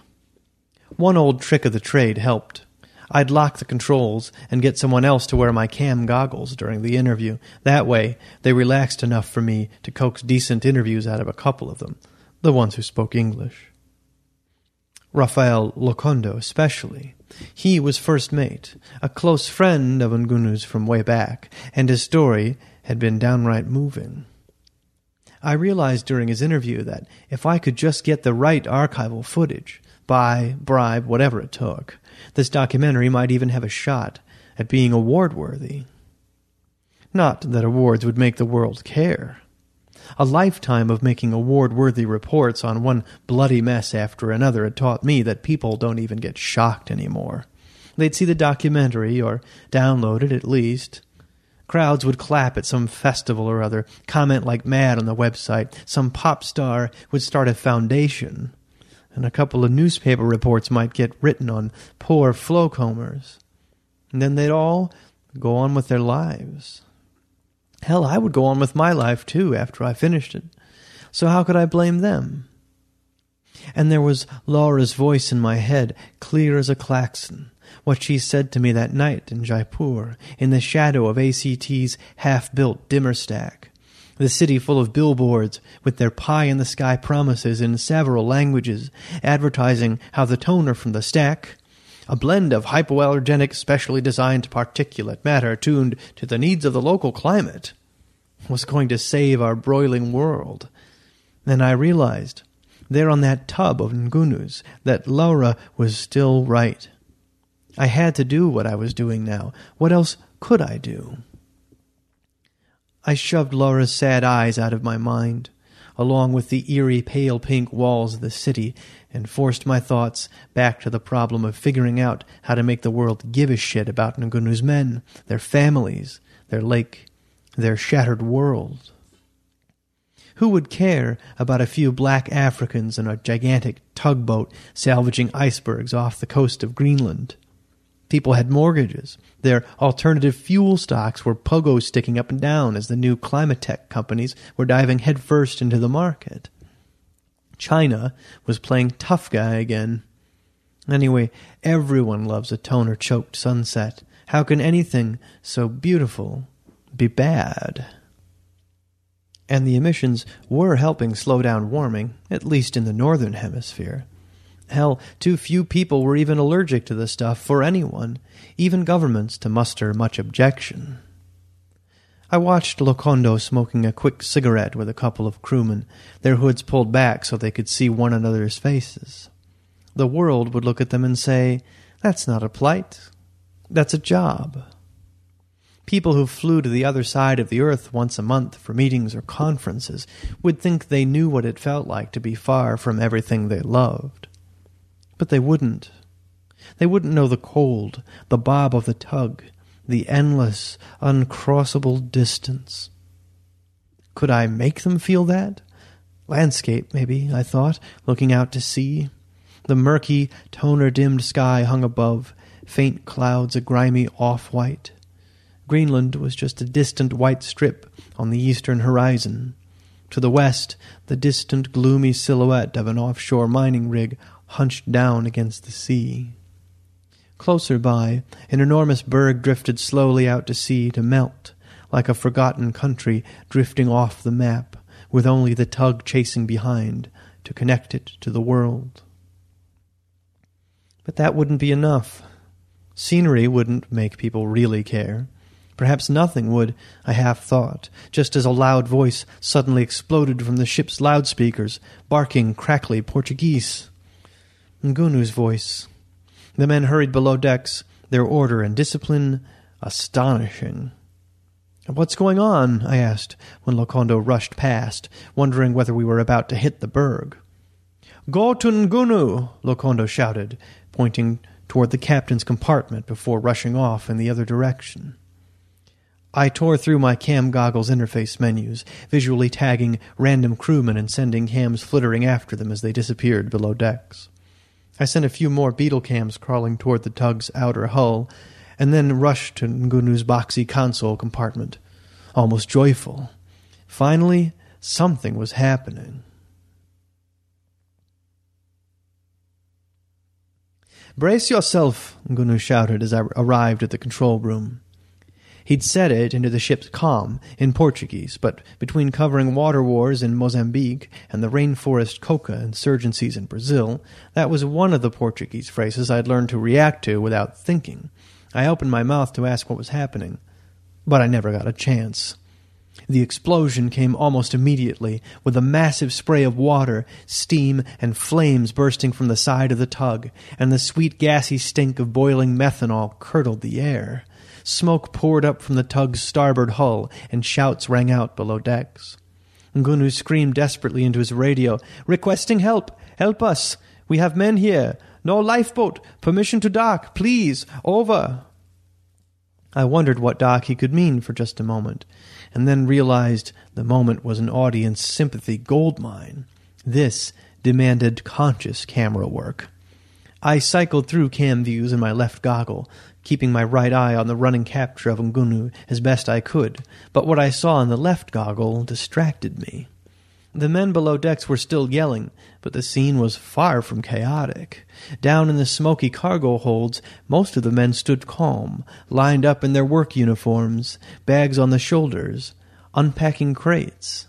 One old trick of the trade helped. I'd lock the controls and get someone else to wear my cam goggles during the interview. That way, they relaxed enough for me to coax decent interviews out of a couple of them, the ones who spoke English. Rafael Locondo, especially. He was first mate, a close friend of Ngunu's from way back, and his story had been downright moving. I realized during his interview that if I could just get the right archival footage, buy, bribe, whatever it took, this documentary might even have a shot at being award worthy. Not that awards would make the world care. A lifetime of making award worthy reports on one bloody mess after another had taught me that people don't even get shocked anymore. They'd see the documentary, or download it at least, Crowds would clap at some festival or other, comment like mad on the website. Some pop star would start a foundation, and a couple of newspaper reports might get written on poor flowcombers. And then they'd all go on with their lives. Hell, I would go on with my life too after I finished it. So how could I blame them? And there was Laura's voice in my head, clear as a klaxon what she said to me that night in Jaipur, in the shadow of ACT's half-built dimmer stack. The city full of billboards with their pie-in-the-sky promises in several languages, advertising how the toner from the stack, a blend of hypoallergenic specially designed particulate matter tuned to the needs of the local climate, was going to save our broiling world. Then I realized, there on that tub of Ngunu's, that Laura was still right. I had to do what I was doing now. What else could I do? I shoved Laura's sad eyes out of my mind, along with the eerie pale pink walls of the city, and forced my thoughts back to the problem of figuring out how to make the world give a shit about Ngunu's men, their families, their lake, their shattered world. Who would care about a few black Africans in a gigantic tugboat salvaging icebergs off the coast of Greenland? People had mortgages. Their alternative fuel stocks were pogo sticking up and down as the new climate tech companies were diving headfirst into the market. China was playing tough guy again. Anyway, everyone loves a toner choked sunset. How can anything so beautiful be bad. And the emissions were helping slow down warming, at least in the northern hemisphere. Hell, too few people were even allergic to the stuff for anyone, even governments, to muster much objection. I watched Locondo smoking a quick cigarette with a couple of crewmen, their hoods pulled back so they could see one another's faces. The world would look at them and say, That's not a plight, that's a job. People who flew to the other side of the earth once a month for meetings or conferences would think they knew what it felt like to be far from everything they loved. But they wouldn't. They wouldn't know the cold, the bob of the tug, the endless, uncrossable distance. Could I make them feel that? Landscape, maybe, I thought, looking out to sea. The murky, toner dimmed sky hung above, faint clouds a grimy off white. Greenland was just a distant white strip on the eastern horizon. To the west, the distant gloomy silhouette of an offshore mining rig hunched down against the sea. Closer by, an enormous berg drifted slowly out to sea to melt, like a forgotten country drifting off the map, with only the tug chasing behind to connect it to the world. But that wouldn't be enough. Scenery wouldn't make people really care. Perhaps nothing would, I half thought, just as a loud voice suddenly exploded from the ship's loudspeakers, barking crackly Portuguese. Ngunu's voice. The men hurried below decks, their order and discipline astonishing. What's going on? I asked when Locondo rushed past, wondering whether we were about to hit the berg. Go to Ngunu! Locondo shouted, pointing toward the captain's compartment before rushing off in the other direction. I tore through my cam goggles interface menus, visually tagging random crewmen and sending cams flittering after them as they disappeared below decks. I sent a few more beetle cams crawling toward the tug's outer hull, and then rushed to Ngunu's boxy console compartment, almost joyful. Finally, something was happening. Brace yourself, Ngunu shouted as I arrived at the control room. He'd said it into the ship's com in Portuguese, but between covering water wars in Mozambique and the rainforest coca insurgencies in Brazil, that was one of the Portuguese phrases I'd learned to react to without thinking. I opened my mouth to ask what was happening, but I never got a chance. The explosion came almost immediately, with a massive spray of water, steam, and flames bursting from the side of the tug, and the sweet gassy stink of boiling methanol curdled the air. Smoke poured up from the tug's starboard hull, and shouts rang out below decks. Ngunu screamed desperately into his radio, requesting help. Help us. We have men here. No lifeboat. Permission to dock. Please. Over. I wondered what dock he could mean for just a moment, and then realized the moment was an audience sympathy goldmine. This demanded conscious camera work. I cycled through cam views in my left goggle, keeping my right eye on the running capture of Ngunu as best I could, but what I saw in the left goggle distracted me. The men below decks were still yelling, but the scene was far from chaotic. Down in the smoky cargo holds, most of the men stood calm, lined up in their work uniforms, bags on the shoulders, unpacking crates.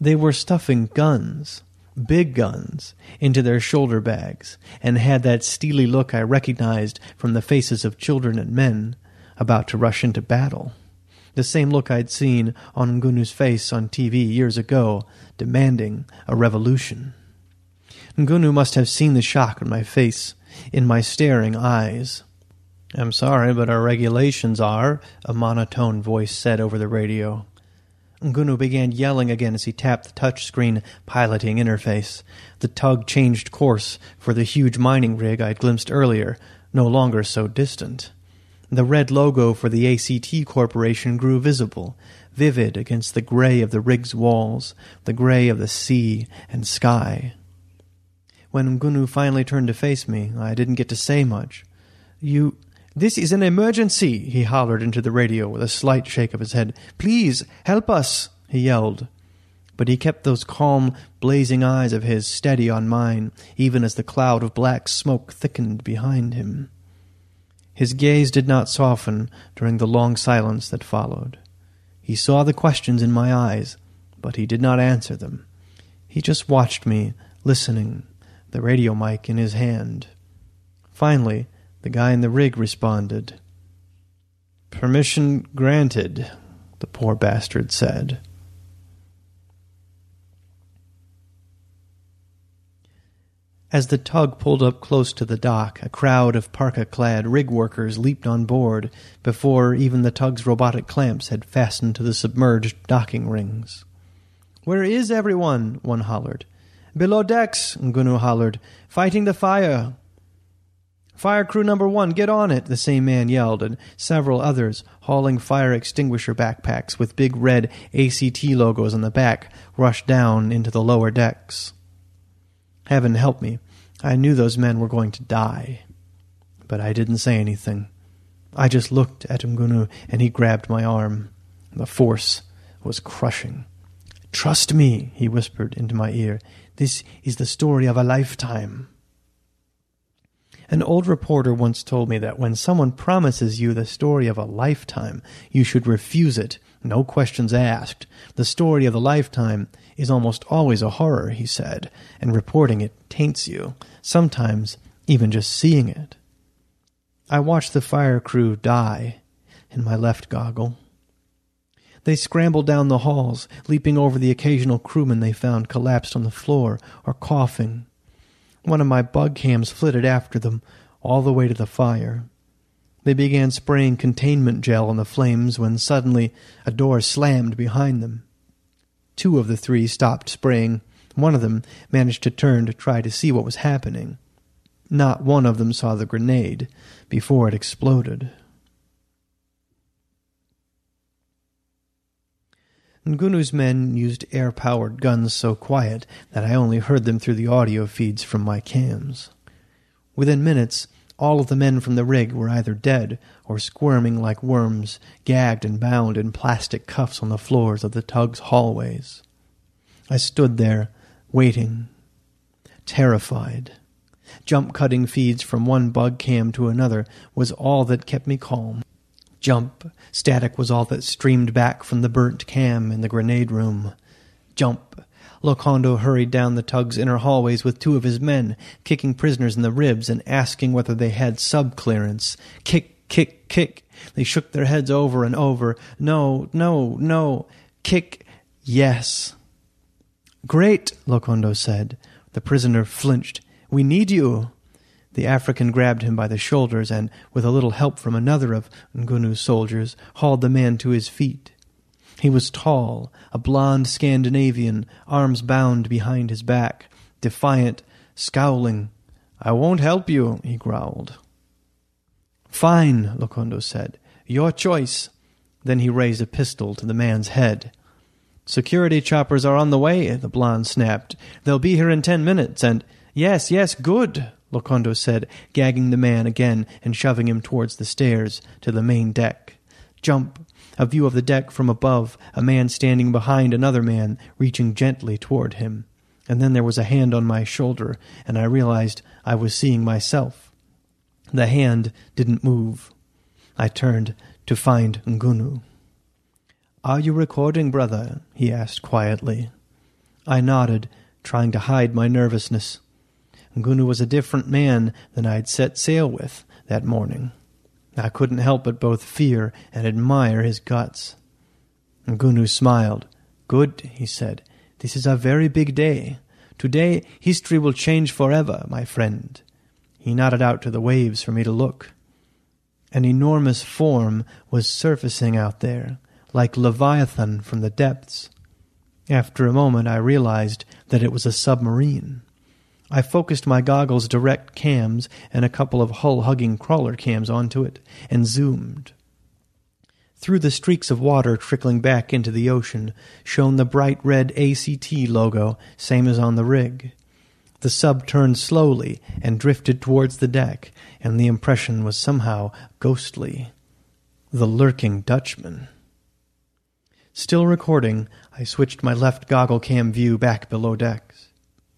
They were stuffing guns big guns into their shoulder bags and had that steely look I recognized from the faces of children and men about to rush into battle. The same look I'd seen on Ngunu's face on TV years ago, demanding a revolution. Ngunu must have seen the shock on my face, in my staring eyes. I'm sorry, but our regulations are, a monotone voice said over the radio. Ngunu began yelling again as he tapped the touchscreen piloting interface. The tug changed course for the huge mining rig I'd glimpsed earlier, no longer so distant. The red logo for the ACT Corporation grew visible, vivid against the gray of the rig's walls, the gray of the sea and sky. When Ngunu finally turned to face me, I didn't get to say much. You this is an emergency, he hollered into the radio with a slight shake of his head. Please, help us, he yelled. But he kept those calm, blazing eyes of his steady on mine, even as the cloud of black smoke thickened behind him. His gaze did not soften during the long silence that followed. He saw the questions in my eyes, but he did not answer them. He just watched me, listening, the radio mic in his hand. Finally, the guy in the rig responded. Permission granted, the poor bastard said. As the tug pulled up close to the dock, a crowd of parka clad rig workers leaped on board before even the tug's robotic clamps had fastened to the submerged docking rings. Where is everyone? one hollered. Below decks, Ngunu hollered. Fighting the fire. Fire crew number one, get on it, the same man yelled, and several others, hauling fire extinguisher backpacks with big red ACT logos on the back, rushed down into the lower decks. Heaven help me, I knew those men were going to die. But I didn't say anything. I just looked at Ngunu and he grabbed my arm. The force was crushing. Trust me, he whispered into my ear. This is the story of a lifetime. An old reporter once told me that when someone promises you the story of a lifetime, you should refuse it, no questions asked. The story of the lifetime is almost always a horror, he said, and reporting it taints you, sometimes even just seeing it. I watched the fire crew die in my left goggle. They scrambled down the halls, leaping over the occasional crewman they found collapsed on the floor or coughing. One of my bug cams flitted after them all the way to the fire. They began spraying containment gel on the flames when suddenly a door slammed behind them. Two of the three stopped spraying. One of them managed to turn to try to see what was happening. Not one of them saw the grenade before it exploded. Ngunu's men used air powered guns so quiet that I only heard them through the audio feeds from my cams. Within minutes, all of the men from the rig were either dead or squirming like worms, gagged and bound in plastic cuffs on the floors of the tug's hallways. I stood there, waiting, terrified. Jump cutting feeds from one bug cam to another was all that kept me calm. Jump static was all that streamed back from the burnt cam in the grenade room. Jump Locondo hurried down the tug's inner hallways with two of his men, kicking prisoners in the ribs and asking whether they had sub clearance. Kick, kick, kick. They shook their heads over and over. No, no, no. Kick, yes. Great, Locondo said. The prisoner flinched. We need you. The African grabbed him by the shoulders and, with a little help from another of Ngunu's soldiers, hauled the man to his feet. He was tall, a blond Scandinavian, arms bound behind his back, defiant, scowling. I won't help you, he growled. Fine, Locondo said. Your choice. Then he raised a pistol to the man's head. Security choppers are on the way, the blonde snapped. They'll be here in ten minutes, and yes, yes, good, Locondo said, gagging the man again and shoving him towards the stairs to the main deck. Jump, a view of the deck from above, a man standing behind another man, reaching gently toward him. And then there was a hand on my shoulder, and I realized I was seeing myself. The hand didn't move. I turned to find Ngunu. Are you recording, brother? he asked quietly. I nodded, trying to hide my nervousness. Ngunu was a different man than I'd set sail with that morning. I couldn't help but both fear and admire his guts. Ngunu smiled. Good, he said. This is a very big day. Today history will change forever, my friend. He nodded out to the waves for me to look. An enormous form was surfacing out there, like Leviathan from the depths. After a moment I realized that it was a submarine. I focused my goggles direct cams and a couple of hull hugging crawler cams onto it and zoomed. Through the streaks of water trickling back into the ocean shone the bright red ACT logo, same as on the rig. The sub turned slowly and drifted towards the deck, and the impression was somehow ghostly. The lurking Dutchman. Still recording, I switched my left goggle cam view back below decks.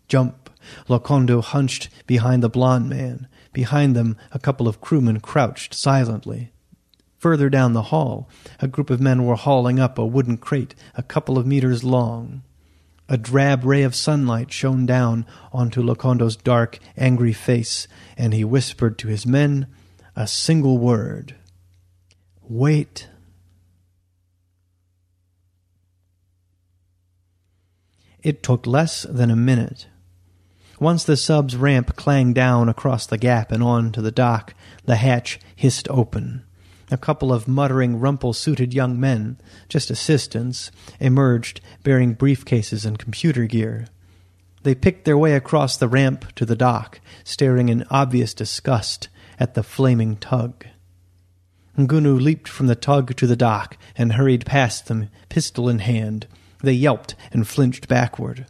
Jump Locondo hunched behind the blond man, Behind them, a couple of crewmen crouched silently. Further down the hall, a group of men were hauling up a wooden crate a couple of meters long. A drab ray of sunlight shone down onto Locondo's dark, angry face, and he whispered to his men a single word Wait. It took less than a minute. Once the sub's ramp clanged down across the gap and on to the dock, the hatch hissed open. A couple of muttering, rumple suited young men, just assistants, emerged bearing briefcases and computer gear. They picked their way across the ramp to the dock, staring in obvious disgust at the flaming tug. Ngunu leaped from the tug to the dock and hurried past them, pistol in hand. They yelped and flinched backward.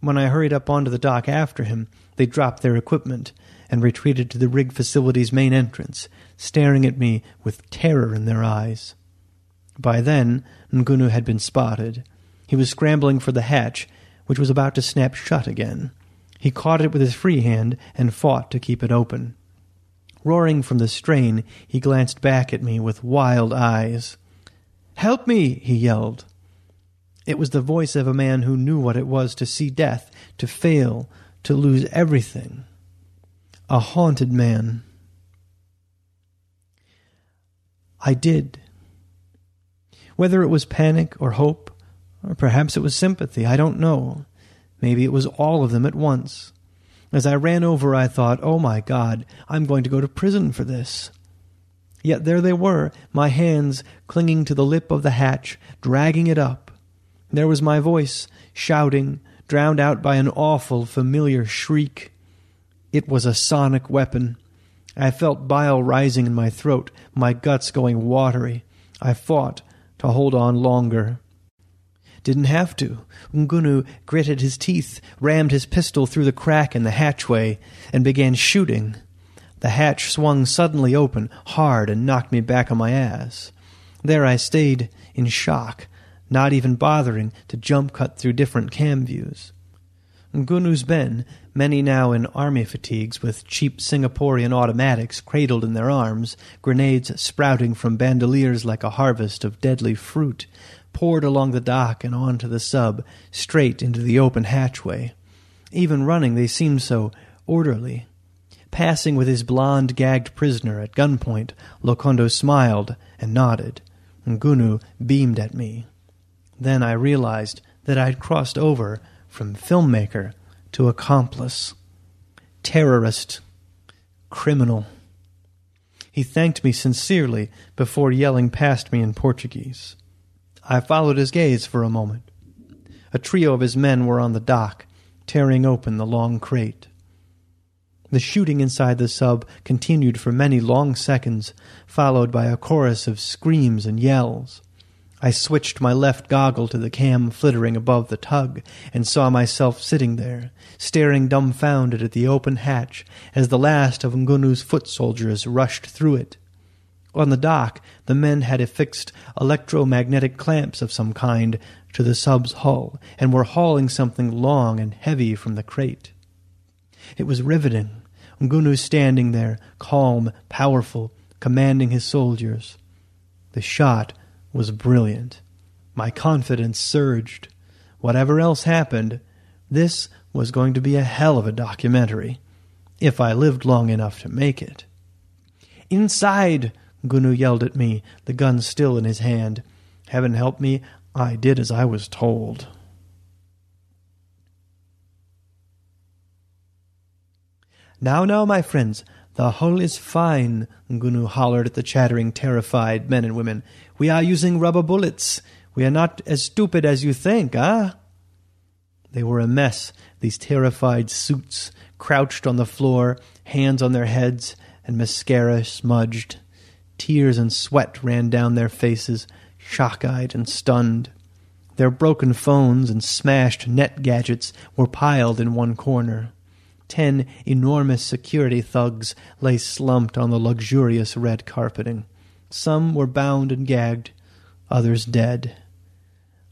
When I hurried up onto the dock after him, they dropped their equipment and retreated to the rig facility's main entrance, staring at me with terror in their eyes. By then, Ngunu had been spotted. He was scrambling for the hatch, which was about to snap shut again. He caught it with his free hand and fought to keep it open. Roaring from the strain, he glanced back at me with wild eyes. Help me! he yelled. It was the voice of a man who knew what it was to see death, to fail, to lose everything. A haunted man. I did. Whether it was panic or hope, or perhaps it was sympathy, I don't know. Maybe it was all of them at once. As I ran over, I thought, oh my God, I'm going to go to prison for this. Yet there they were, my hands clinging to the lip of the hatch, dragging it up. There was my voice, shouting, drowned out by an awful, familiar shriek. It was a sonic weapon. I felt bile rising in my throat, my guts going watery. I fought to hold on longer. Didn't have to. Ngunu gritted his teeth, rammed his pistol through the crack in the hatchway, and began shooting. The hatch swung suddenly open, hard, and knocked me back on my ass. There I stayed, in shock, not even bothering to jump cut through different cam views. Ngunu's men, many now in army fatigues with cheap Singaporean automatics cradled in their arms, grenades sprouting from bandoliers like a harvest of deadly fruit, poured along the dock and onto the sub, straight into the open hatchway. Even running, they seemed so orderly. Passing with his blond, gagged prisoner at gunpoint, Locondo smiled and nodded. Ngunu beamed at me. Then I realized that I'd crossed over from filmmaker to accomplice, terrorist, criminal. He thanked me sincerely before yelling past me in Portuguese. I followed his gaze for a moment. A trio of his men were on the dock, tearing open the long crate. The shooting inside the sub continued for many long seconds, followed by a chorus of screams and yells. I switched my left goggle to the cam flittering above the tug and saw myself sitting there, staring dumbfounded at the open hatch as the last of Ngunu's foot soldiers rushed through it. On the dock, the men had affixed electromagnetic clamps of some kind to the sub's hull and were hauling something long and heavy from the crate. It was riveting. Ngunu standing there, calm, powerful, commanding his soldiers. The shot was brilliant. My confidence surged. Whatever else happened, this was going to be a hell of a documentary, if I lived long enough to make it. Inside! Ngunu yelled at me, the gun still in his hand. Heaven help me, I did as I was told. Now, now, my friends, the hull is fine, Ngunu hollered at the chattering, terrified men and women. We are using rubber bullets. We are not as stupid as you think, ah? They were a mess, these terrified suits, crouched on the floor, hands on their heads, and mascara smudged. Tears and sweat ran down their faces, shock eyed and stunned. Their broken phones and smashed net gadgets were piled in one corner. Ten enormous security thugs lay slumped on the luxurious red carpeting. Some were bound and gagged, others dead.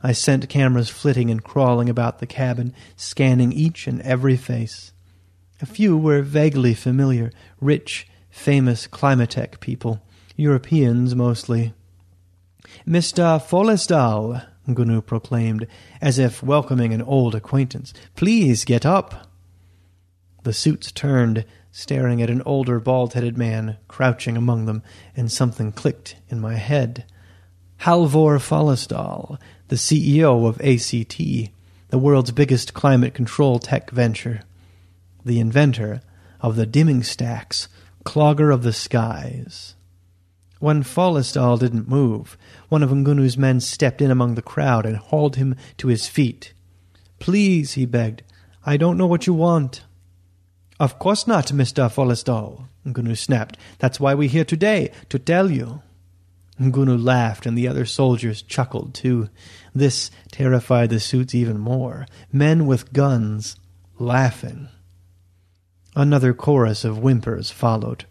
I sent cameras flitting and crawling about the cabin, scanning each and every face. A few were vaguely familiar, rich, famous Climatech people, Europeans mostly. Mr. Follesdal, Ngunu proclaimed, as if welcoming an old acquaintance. Please get up. The suits turned, staring at an older bald headed man crouching among them, and something clicked in my head. Halvor Follesdal, the CEO of ACT, the world's biggest climate control tech venture, the inventor of the dimming stacks, clogger of the skies. When Follesdal didn't move, one of Ngunu's men stepped in among the crowd and hauled him to his feet. Please, he begged, I don't know what you want. Of course not, Mr. Follesdal, Ngunu snapped. That's why we're here today, to tell you. Ngunu laughed, and the other soldiers chuckled too. This terrified the suits even more. Men with guns, laughing. Another chorus of whimpers followed.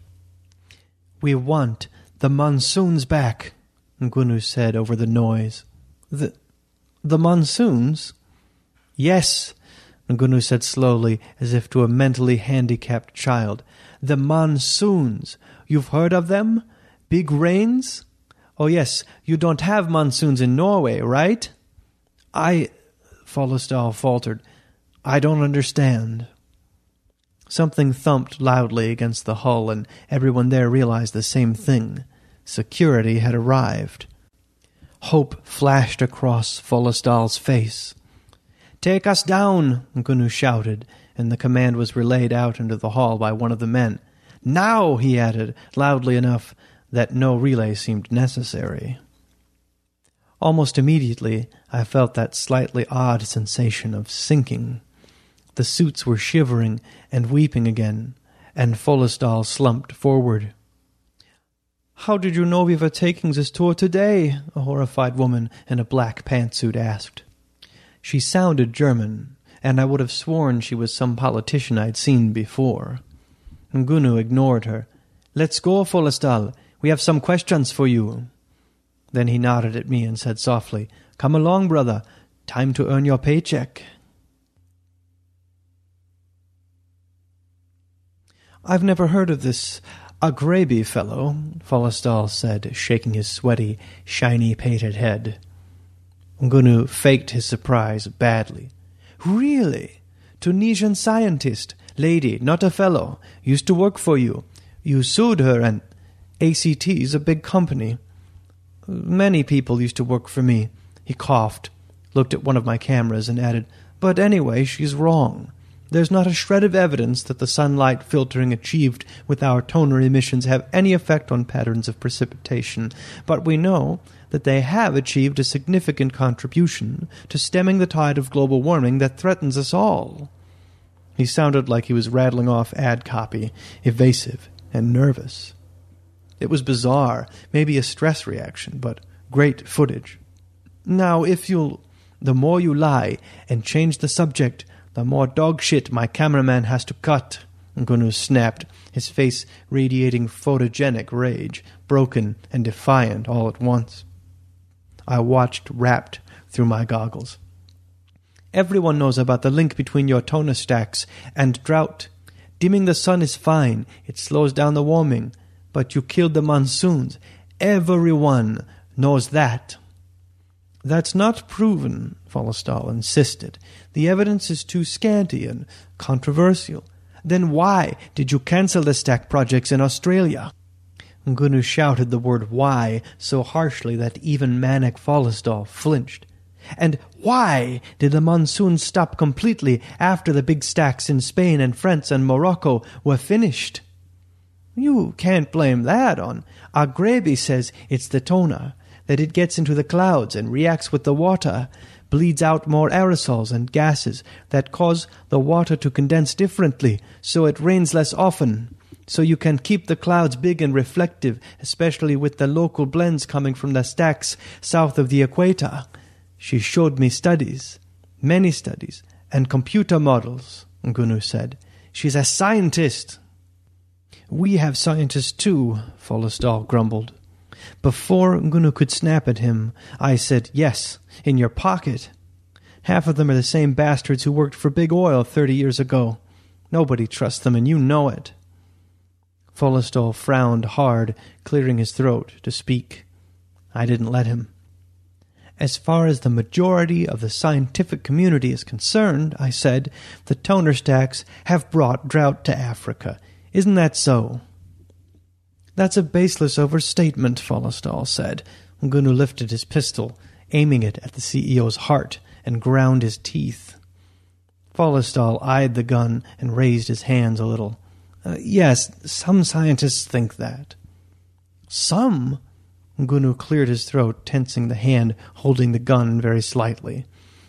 We want the monsoons back, Ngunu said over the noise. The, the monsoons? Yes, Ngunu said slowly, as if to a mentally handicapped child. The monsoons. You've heard of them? Big rains? Oh, yes, you don't have monsoons in Norway, right? I. Follesdal faltered. I don't understand. Something thumped loudly against the hull, and everyone there realized the same thing. Security had arrived. Hope flashed across Follesdal's face. Take us down, Ngunu shouted, and the command was relayed out into the hall by one of the men. Now, he added, loudly enough that no relay seemed necessary. Almost immediately, I felt that slightly odd sensation of sinking. The suits were shivering and weeping again, and Follesdal slumped forward. How did you know we were taking this tour today? a horrified woman in a black pantsuit asked. She sounded German, and I would have sworn she was some politician I'd seen before. Ngunu ignored her. Let's go, Follesdal. We have some questions for you. Then he nodded at me and said softly, Come along, brother. Time to earn your paycheck. I've never heard of this Agrabi fellow, Follesdal said, shaking his sweaty, shiny pated head. Ngunu faked his surprise badly. Really? Tunisian scientist, lady, not a fellow, used to work for you. You sued her and ACT's a big company. Many people used to work for me. He coughed, looked at one of my cameras, and added, But anyway, she's wrong. There's not a shred of evidence that the sunlight filtering achieved with our toner emissions have any effect on patterns of precipitation, but we know that they have achieved a significant contribution to stemming the tide of global warming that threatens us all. He sounded like he was rattling off ad copy, evasive and nervous. It was bizarre, maybe a stress reaction, but great footage. Now, if you'll. The more you lie and change the subject, the more dog shit my cameraman has to cut. Ngunu snapped, his face radiating photogenic rage, broken and defiant all at once. I watched, rapt through my goggles. Everyone knows about the link between your toner stacks and drought. Dimming the sun is fine, it slows down the warming, but you killed the monsoons. Everyone knows that. That's not proven, Follesdal insisted. The evidence is too scanty and controversial. Then why did you cancel the stack projects in Australia? Ngunu shouted the word why so harshly that even manic Follesdal flinched. And why did the monsoon stop completely after the big stacks in Spain and France and Morocco were finished? You can't blame that on. Agrabi says it's the toner that it gets into the clouds and reacts with the water, bleeds out more aerosols and gases that cause the water to condense differently, so it rains less often. So you can keep the clouds big and reflective, especially with the local blends coming from the stacks south of the equator. She showed me studies, many studies, and computer models, Ngunu said. She's a scientist. We have scientists too, Follesdal grumbled. Before Ngunu could snap at him, I said, Yes, in your pocket. Half of them are the same bastards who worked for Big Oil thirty years ago. Nobody trusts them, and you know it. Follesdal frowned hard, clearing his throat to speak. I didn't let him. As far as the majority of the scientific community is concerned, I said, the toner stacks have brought drought to Africa. Isn't that so? That's a baseless overstatement, Follesdal said. Ngunu lifted his pistol, aiming it at the CEO's heart, and ground his teeth. Follesdal eyed the gun and raised his hands a little. Uh, yes, some scientists think that. Some? Ngunu cleared his throat, tensing the hand holding the gun very slightly.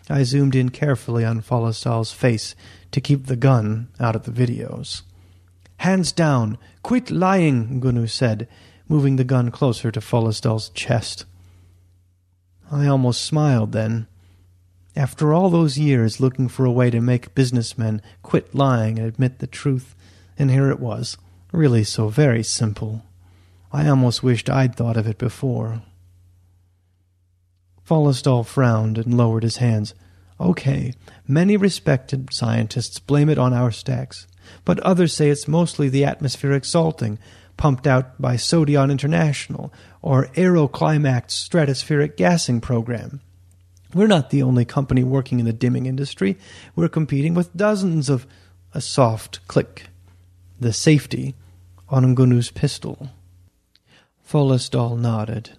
I zoomed in carefully on Follesdal's face to keep the gun out of the videos. Hands down! Quit lying, Ngunu said, moving the gun closer to Follesdal's chest. I almost smiled then. After all those years looking for a way to make businessmen quit lying and admit the truth, and here it was, really so very simple. I almost wished I'd thought of it before. Follesdal frowned and lowered his hands. Okay, many respected scientists blame it on our stacks, but others say it's mostly the atmospheric salting pumped out by Sodion International or Aeroclimax stratospheric gassing program. We're not the only company working in the dimming industry. We're competing with dozens of a soft click. The safety on Ngunu's pistol. Follesdal nodded.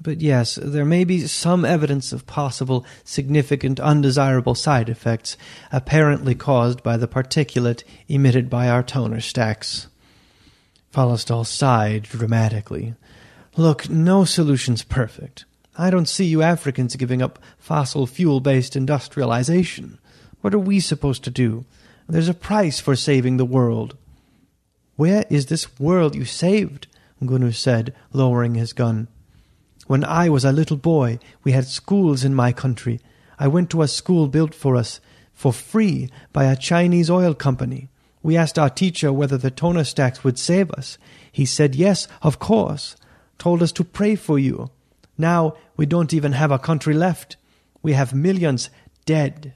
But yes, there may be some evidence of possible significant undesirable side effects apparently caused by the particulate emitted by our toner stacks. Follesdal sighed dramatically. Look, no solution's perfect. I don't see you Africans giving up fossil fuel based industrialization. What are we supposed to do? There's a price for saving the world. Where is this world you saved? Ngunu said, lowering his gun. When I was a little boy, we had schools in my country. I went to a school built for us for free by a Chinese oil company. We asked our teacher whether the toner stacks would save us. He said yes, of course. Told us to pray for you. Now we don't even have a country left. We have millions dead.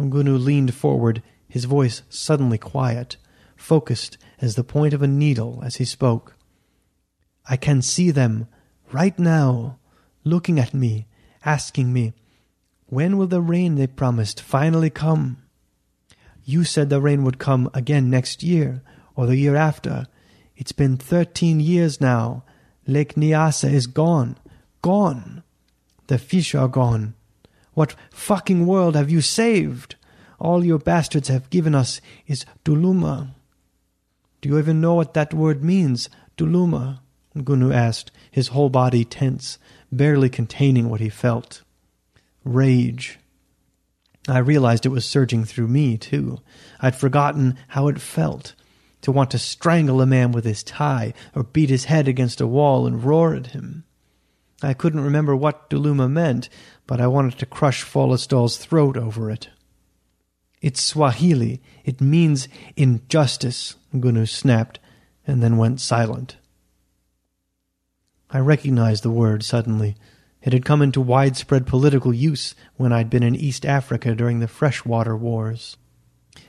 Ngunu leaned forward, his voice suddenly quiet, focused as the point of a needle as he spoke. I can see them right now, looking at me, asking me, When will the rain they promised finally come? You said the rain would come again next year, or the year after. It's been thirteen years now. Lake Nyassa is gone. Gone. The fish are gone. What fucking world have you saved? All your bastards have given us is Dhuluma. Do you even know what that word means, Dhuluma? Ngunu asked, his whole body tense, barely containing what he felt. Rage. I realized it was surging through me, too. I'd forgotten how it felt to want to strangle a man with his tie or beat his head against a wall and roar at him. I couldn't remember what Dhuluma meant, but I wanted to crush Follesdal's throat over it. It's Swahili. It means injustice, Ngunu snapped, and then went silent. I recognized the word suddenly. It had come into widespread political use when I'd been in East Africa during the freshwater wars.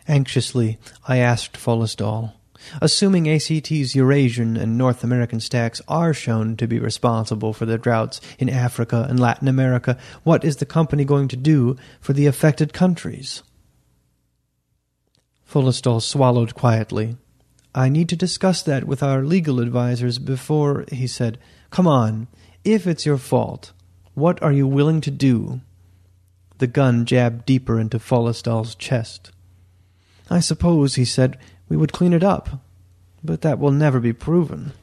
Anxiously, I asked Follesdal, assuming ACT's Eurasian and North American stacks are shown to be responsible for the droughts in Africa and Latin America, what is the company going to do for the affected countries? Follesdal swallowed quietly. I need to discuss that with our legal advisers before, he said. Come on. If it's your fault, what are you willing to do? The gun jabbed deeper into Follesdal's chest. I suppose, he said, we would clean it up. But that will never be proven.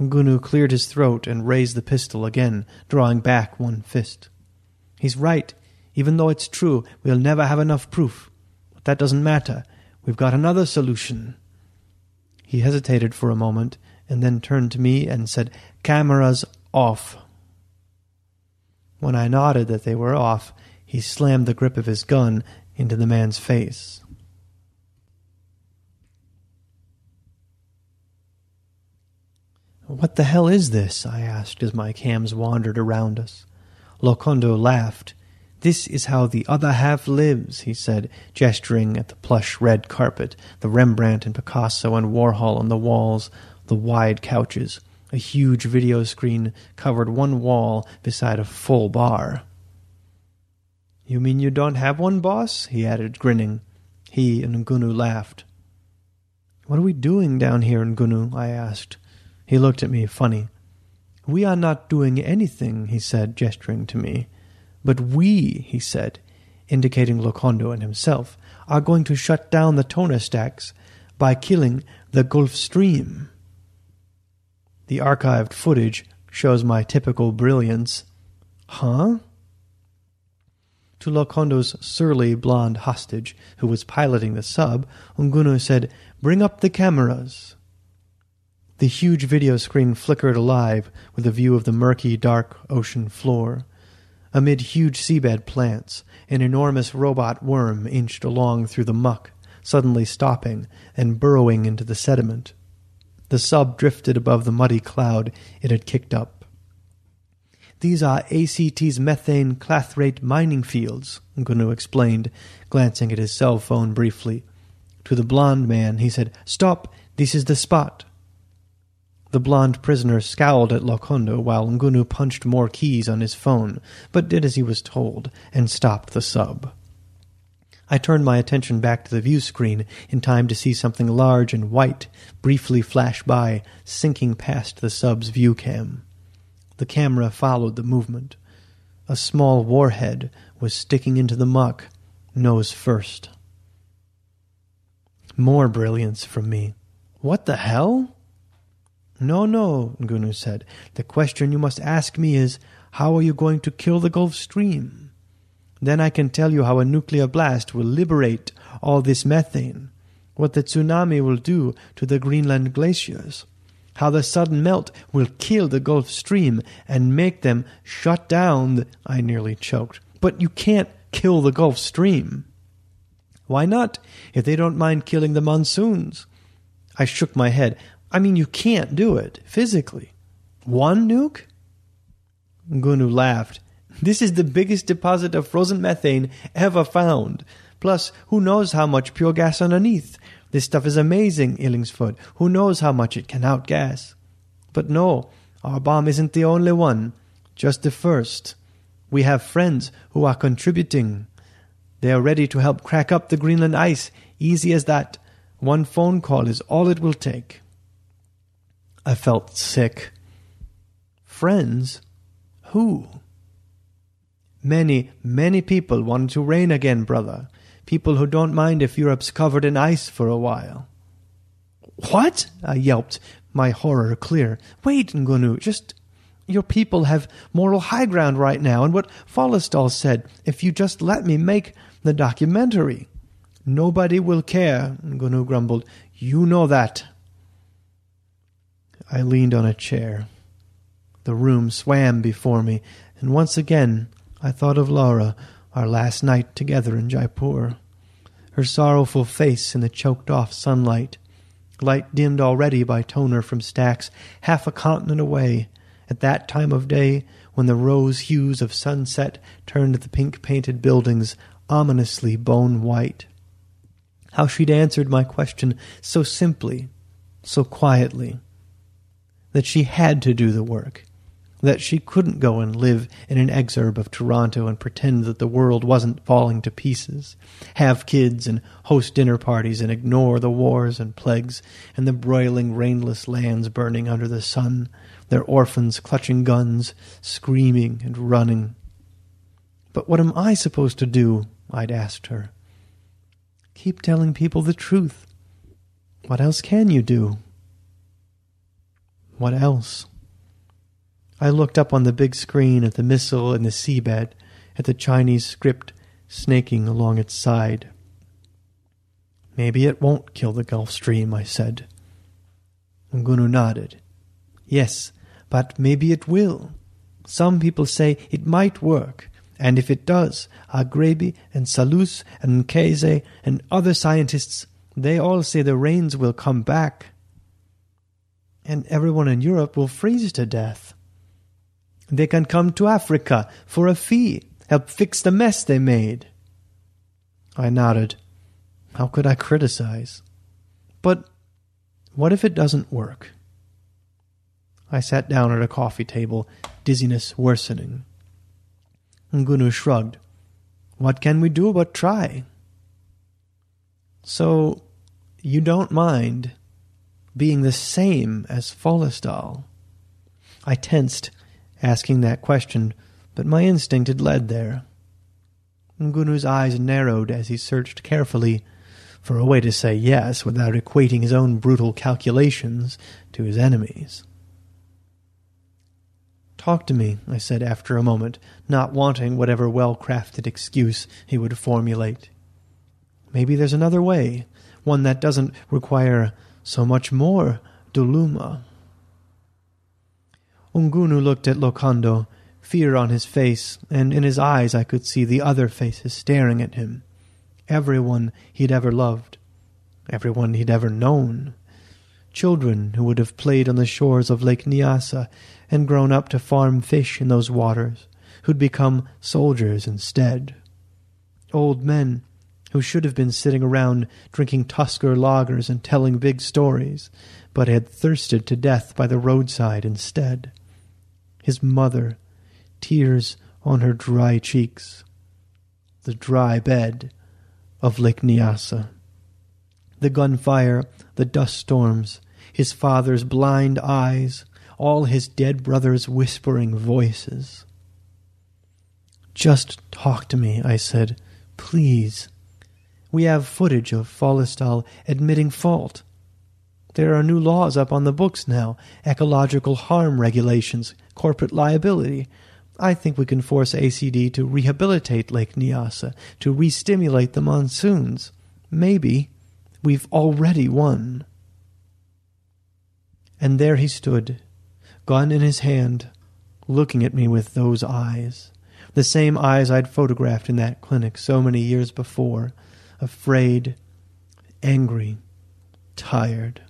Ngunu cleared his throat and raised the pistol again, drawing back one fist. He's right. Even though it's true, we'll never have enough proof. But that doesn't matter. We've got another solution. He hesitated for a moment and then turned to me and said, Cameras off. When I nodded that they were off, he slammed the grip of his gun into the man's face. What the hell is this? I asked as my cams wandered around us. Locondo laughed. This is how the other half lives, he said, gesturing at the plush red carpet, the Rembrandt and Picasso and Warhol on the walls, the wide couches. A huge video screen covered one wall beside a full bar. You mean you don't have one, boss? he added, grinning. He and Ngunu laughed. What are we doing down here Ngunu? I asked. He looked at me funny. We are not doing anything, he said, gesturing to me. But we, he said, indicating Locondo and himself, are going to shut down the toner stacks by killing the Gulf Stream. The archived footage shows my typical brilliance. Huh? To Locondo's surly blonde hostage, who was piloting the sub, Ngunu said, Bring up the cameras. The huge video screen flickered alive with a view of the murky, dark ocean floor. Amid huge seabed plants, an enormous robot worm inched along through the muck, suddenly stopping and burrowing into the sediment. The sub drifted above the muddy cloud it had kicked up. These are ACT's methane clathrate mining fields, Ngunu explained, glancing at his cell phone briefly. To the blond man, he said, Stop, this is the spot. The blond prisoner scowled at Lokondo while Ngunu punched more keys on his phone, but did as he was told and stopped the sub. I turned my attention back to the view screen in time to see something large and white briefly flash by, sinking past the sub's view cam. The camera followed the movement. A small warhead was sticking into the muck, nose first. More brilliance from me. What the hell? No, no, Ngunu said. The question you must ask me is, how are you going to kill the Gulf Stream? Then I can tell you how a nuclear blast will liberate all this methane, what the tsunami will do to the Greenland glaciers, how the sudden melt will kill the Gulf Stream and make them shut down. The, I nearly choked. But you can't kill the Gulf Stream. Why not, if they don't mind killing the monsoons? I shook my head. I mean, you can't do it physically. One nuke? Ngunu laughed. This is the biggest deposit of frozen methane ever found. Plus, who knows how much pure gas underneath? This stuff is amazing, Illingsfoot. Who knows how much it can outgas? But no, our bomb isn't the only one, just the first. We have friends who are contributing. They are ready to help crack up the Greenland ice, easy as that. One phone call is all it will take. I felt sick. Friends? Who? Many, many people want to rain again, brother. People who don't mind if Europe's covered in ice for a while. What? I yelped, my horror clear. Wait, Ngunu, just. Your people have moral high ground right now, and what Follesdal said, if you just let me make the documentary. Nobody will care, Ngunu grumbled. You know that. I leaned on a chair. The room swam before me, and once again I thought of Laura, our last night together in Jaipur. Her sorrowful face in the choked off sunlight, light dimmed already by toner from stacks half a continent away, at that time of day when the rose hues of sunset turned the pink painted buildings ominously bone white. How she'd answered my question so simply, so quietly that she had to do the work, that she couldn't go and live in an exurb of Toronto and pretend that the world wasn't falling to pieces, have kids and host dinner parties and ignore the wars and plagues and the broiling rainless lands burning under the sun, their orphans clutching guns, screaming and running. But what am I supposed to do? I'd asked her. Keep telling people the truth. What else can you do? What else? I looked up on the big screen at the missile in the seabed, at the Chinese script snaking along its side. Maybe it won't kill the Gulf Stream, I said. Ngunu nodded. Yes, but maybe it will. Some people say it might work, and if it does, Agrebi and Salus and Nkeze and other scientists, they all say the rains will come back and everyone in Europe will freeze to death. They can come to Africa for a fee, help fix the mess they made. I nodded. How could I criticize? But what if it doesn't work? I sat down at a coffee table, dizziness worsening. Ngunu shrugged. What can we do but try? So, you don't mind being the same as Follesdal? I tensed, asking that question, but my instinct had led there. Ngunu's eyes narrowed as he searched carefully for a way to say yes without equating his own brutal calculations to his enemies. Talk to me, I said after a moment, not wanting whatever well crafted excuse he would formulate. Maybe there's another way, one that doesn't require so much more Dhuluma. Ngunu looked at Lokondo, fear on his face, and in his eyes I could see the other faces staring at him. Everyone he'd ever loved, everyone he'd ever known. Children who would have played on the shores of Lake Nyassa and grown up to farm fish in those waters, who'd become soldiers instead. Old men who should have been sitting around drinking Tusker lagers and telling big stories, but had thirsted to death by the roadside instead. His mother, tears on her dry cheeks. The dry bed of Lake Nyassa. The gunfire, the dust storms, his father's blind eyes, all his dead brother's whispering voices. Just talk to me, I said. Please. We have footage of Follesdal admitting fault. There are new laws up on the books now ecological harm regulations, corporate liability. I think we can force ACT to rehabilitate Lake Nyassa, to re stimulate the monsoons. Maybe we've already won. And there he stood, gun in his hand, looking at me with those eyes, the same eyes I'd photographed in that clinic so many years before, afraid, angry, tired.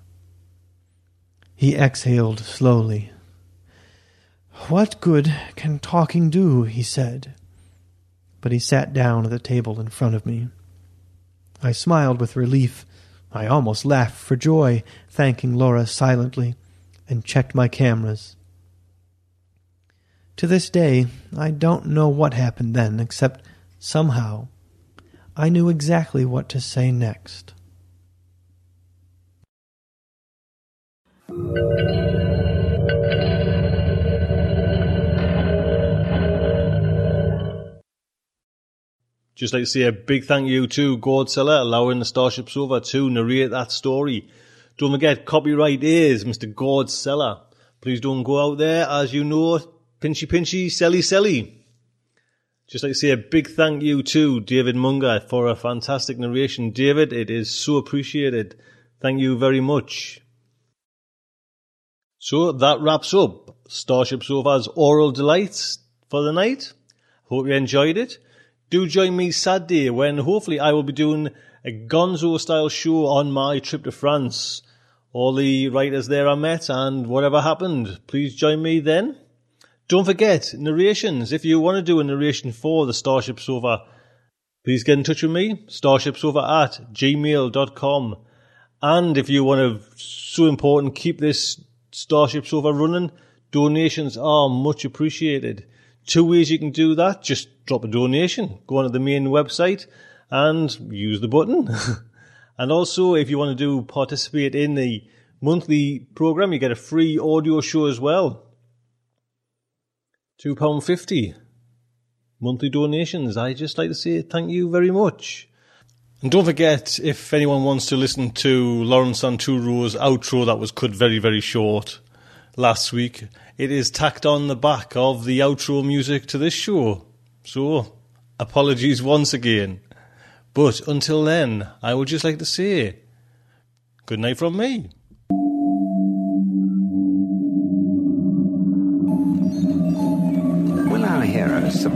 He exhaled slowly. What good can talking do? he said. But he sat down at the table in front of me. I smiled with relief. I almost laughed for joy, thanking Laura silently, and checked my cameras. To this day, I don't know what happened then, except somehow I knew exactly what to say next. Just like to say a big thank you to Gord Sellar allowing the Starship Sofa to narrate that story. Don't forget, copyright is Mr. Gord Sellar. Please don't go out there, as you know, pinchy pinchy, selly selly. Just like to say a big thank you to David Munger for a fantastic narration. David, it is so appreciated. Thank you very much. So that wraps up Starship Sofa's Aural Delights for the night. Hope you enjoyed it. Do join me Saturday when hopefully I will be doing a gonzo style show on my trip to France. All the writers there I met and whatever happened. Please join me then. Don't forget, narrations. If you want to do a narration for the Starship Sofa, please get in touch with me, starshipsofa at gmail.com. And if you want to, so important, keep this Starship Sofa running, donations are much appreciated. Two ways you can do that. Just drop a donation. Go onto the main website and use the button. and also, if you want to do participate in the monthly program, you get a free audio show as well. £2.50 monthly donations. I just like to say thank you very much. And don't forget, if anyone wants to listen to Lawrence Santoro's outro that was cut very, very short last week, it is tacked on the back of the outro music to this show. So, apologies once again. But until then, I would just like to say good night from me.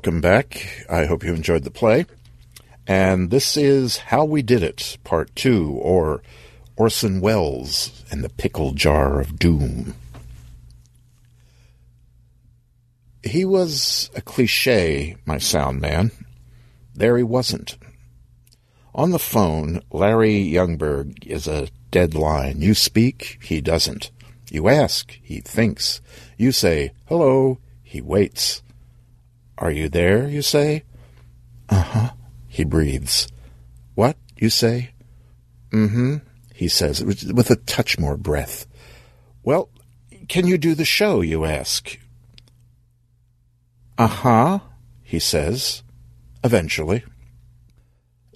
Welcome back. I hope you enjoyed the play. And this is How We Did It, Part 2, or Orson Welles and the Pickle Jar of Doom. He was a cliche, my sound man. There he wasn't. On the phone, Larry Youngberg is a dead line. You speak, he doesn't. You ask, he thinks. You say, hello, he waits. Are you there, you say? Uh huh, he breathes. What, you say? Mm hmm, he says, with a touch more breath. Well, can you do the show, you ask? Uh huh, he says, eventually.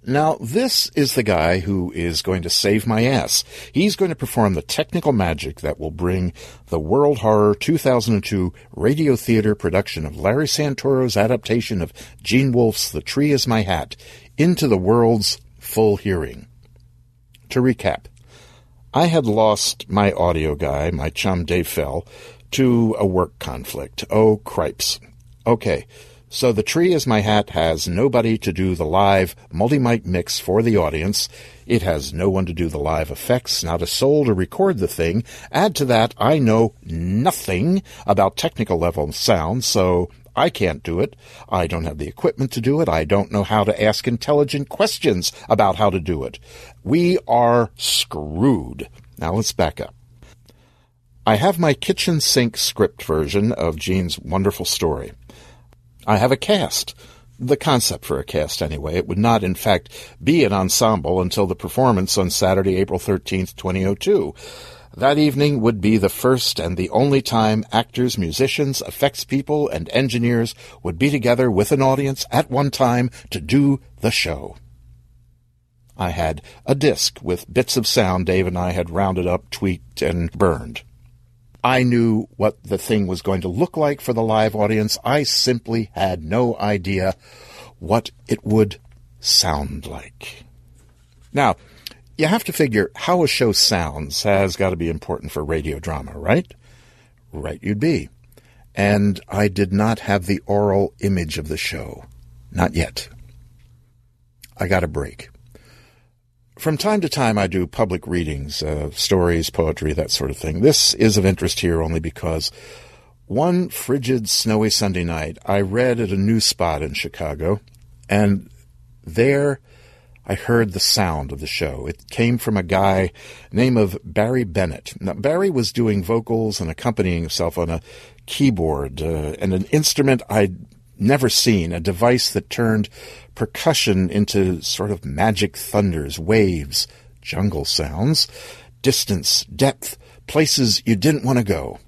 Now, this is the guy who is going to save my ass. He's going to perform the technical magic that will bring the World Horror 2002 radio theater production of Larry Santoro's adaptation of Gene Wolfe's The Tree Is My Hat into the world's full hearing. To recap, I had lost my audio guy, my chum Dave Fell, to a work conflict. Oh, cripes. Okay. So the tree is my hat has nobody to do the live multi-mic mix for the audience. It has no one to do the live effects, not a soul to record the thing. Add to that, I know nothing about technical level sound, so I can't do it. I don't have the equipment to do it. I don't know how to ask intelligent questions about how to do it. We are screwed. Now let's back up. I have my kitchen sink script version of Gene's wonderful story. I have a cast. The concept for a cast, anyway. It would not, in fact, be an ensemble until the performance on Saturday, April 13th, 2002. That evening would be the first and the only time actors, musicians, effects people, and engineers would be together with an audience at one time to do the show. I had a disc with bits of sound Dave and I had rounded up, tweaked, and burned. I knew what the thing was going to look like for the live audience. I simply had no idea what it would sound like. Now, you have to figure how a show sounds has got to be important for radio drama, right? Right, you'd be. And I did not have the aural image of the show. Not yet. I got a break. From time to time, I do public readings, uh, stories, poetry, that sort of thing. This is of interest here only because one frigid, snowy Sunday night, I read at a new spot in Chicago, and there I heard the sound of the show. It came from a guy named of Barry Bennett. Now, Barry was doing vocals and accompanying himself on a keyboard uh, and an instrument I'd never seen, a device that turned percussion into sort of magic thunders, waves, jungle sounds, distance, depth, places you didn't want to go.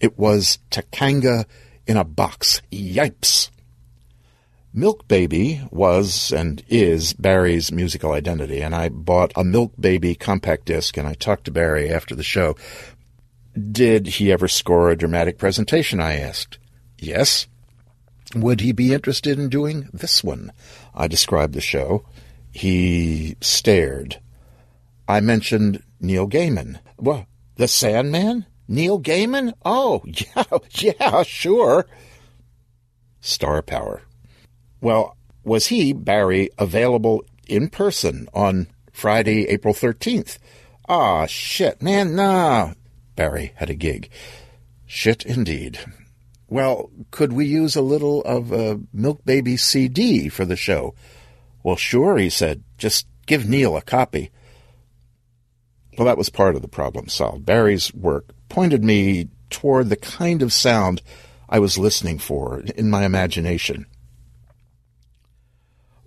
It was Takanga in a box. Yipes! Milk Baby was and is Barry's musical identity, and I bought a Milk Baby compact disc and I talked to Barry after the show. Did he ever score a dramatic presentation? I asked. Yes. Would he be interested in doing this one? I described the show. He stared. I mentioned Neil Gaiman. Well, the Sandman? Neil Gaiman? Oh, yeah, yeah, sure. Star power. Well, was he, Barry, available in person on Friday, April 13th? Ah, shit, man, nah. Barry had a gig. Shit indeed. Well, could we use a little of a Milk Baby CD for the show? Well, sure, he said. Just give Neil a copy. Well, that was part of the problem solved. Barry's work pointed me toward the kind of sound I was listening for in my imagination.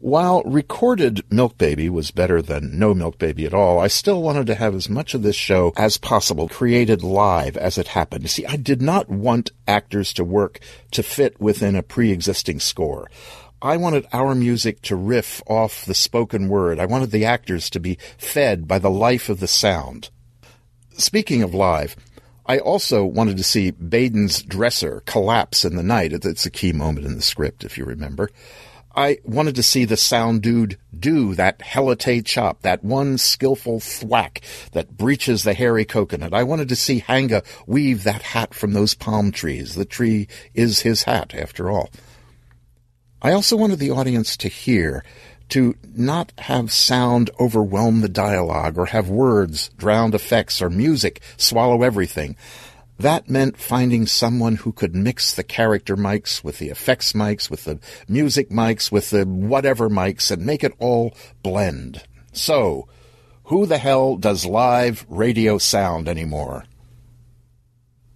While recorded Milk Baby was better than no Milk Baby at all, I still wanted to have as much of this show as possible created live as it happened. See, I did not want actors to work to fit within a pre-existing score. I wanted our music to riff off the spoken word. I wanted the actors to be fed by the life of the sound. Speaking of live, I also wanted to see Baden's dresser collapse in the night. It's a key moment in the script, if you remember. I wanted to see the sound dude do that helite chop, that one skillful thwack that breaches the hairy coconut. I wanted to see Hanga weave that hat from those palm trees. The tree is his hat, after all. I also wanted the audience to hear, to not have sound overwhelm the dialogue or have words drown effects or music swallow everything. That meant finding someone who could mix the character mics with the effects mics, with the music mics, with the whatever mics, and make it all blend. So, who the hell does live radio sound anymore?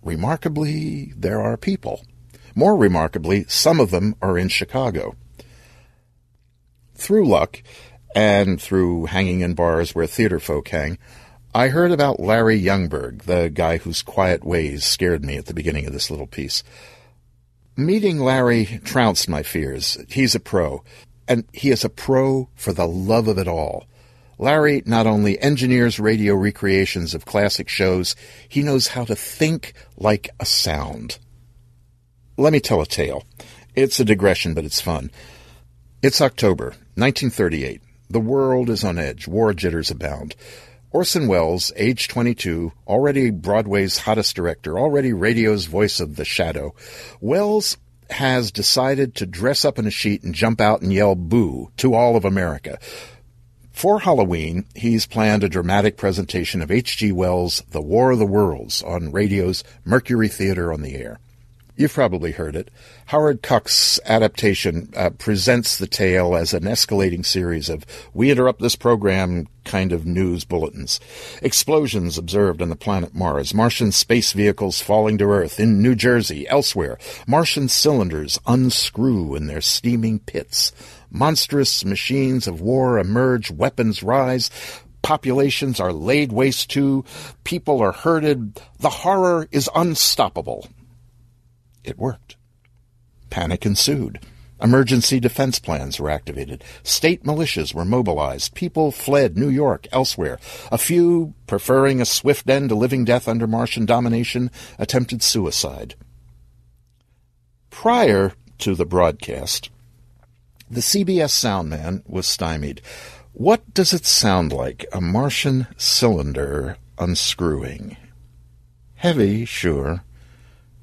Remarkably, there are people. More remarkably, some of them are in Chicago. Through luck, and through hanging in bars where theater folk hang, I heard about Larry Youngberg, the guy whose quiet ways scared me at the beginning of this little piece. Meeting Larry trounced my fears. He's a pro, and he is a pro for the love of it all. Larry not only engineers radio recreations of classic shows, he knows how to think like a sound. Let me tell a tale. It's a digression, but it's fun. It's October, 1938. The world is on edge. War jitters abound. Orson Welles, age 22, already Broadway's hottest director, already radio's voice of the shadow, Welles has decided to dress up in a sheet and jump out and yell boo to all of America. For Halloween, he's planned a dramatic presentation of H.G. Wells' The War of the Worlds on radio's Mercury Theater on the Air. You've probably heard it. Howard Koch's adaptation uh, presents the tale as an escalating series of we interrupt this program kind of news bulletins. Explosions observed on the planet Mars, Martian space vehicles falling to Earth in New Jersey, elsewhere, Martian cylinders unscrew in their steaming pits, monstrous machines of war emerge, weapons rise, populations are laid waste to, people are herded, the horror is unstoppable. It worked. Panic ensued. Emergency defense plans were activated. State militias were mobilized. People fled New York, elsewhere. A few, preferring a swift end to living death under Martian domination, attempted suicide. Prior to the broadcast, the CBS soundman was stymied. What does it sound like, a Martian cylinder unscrewing? Heavy, sure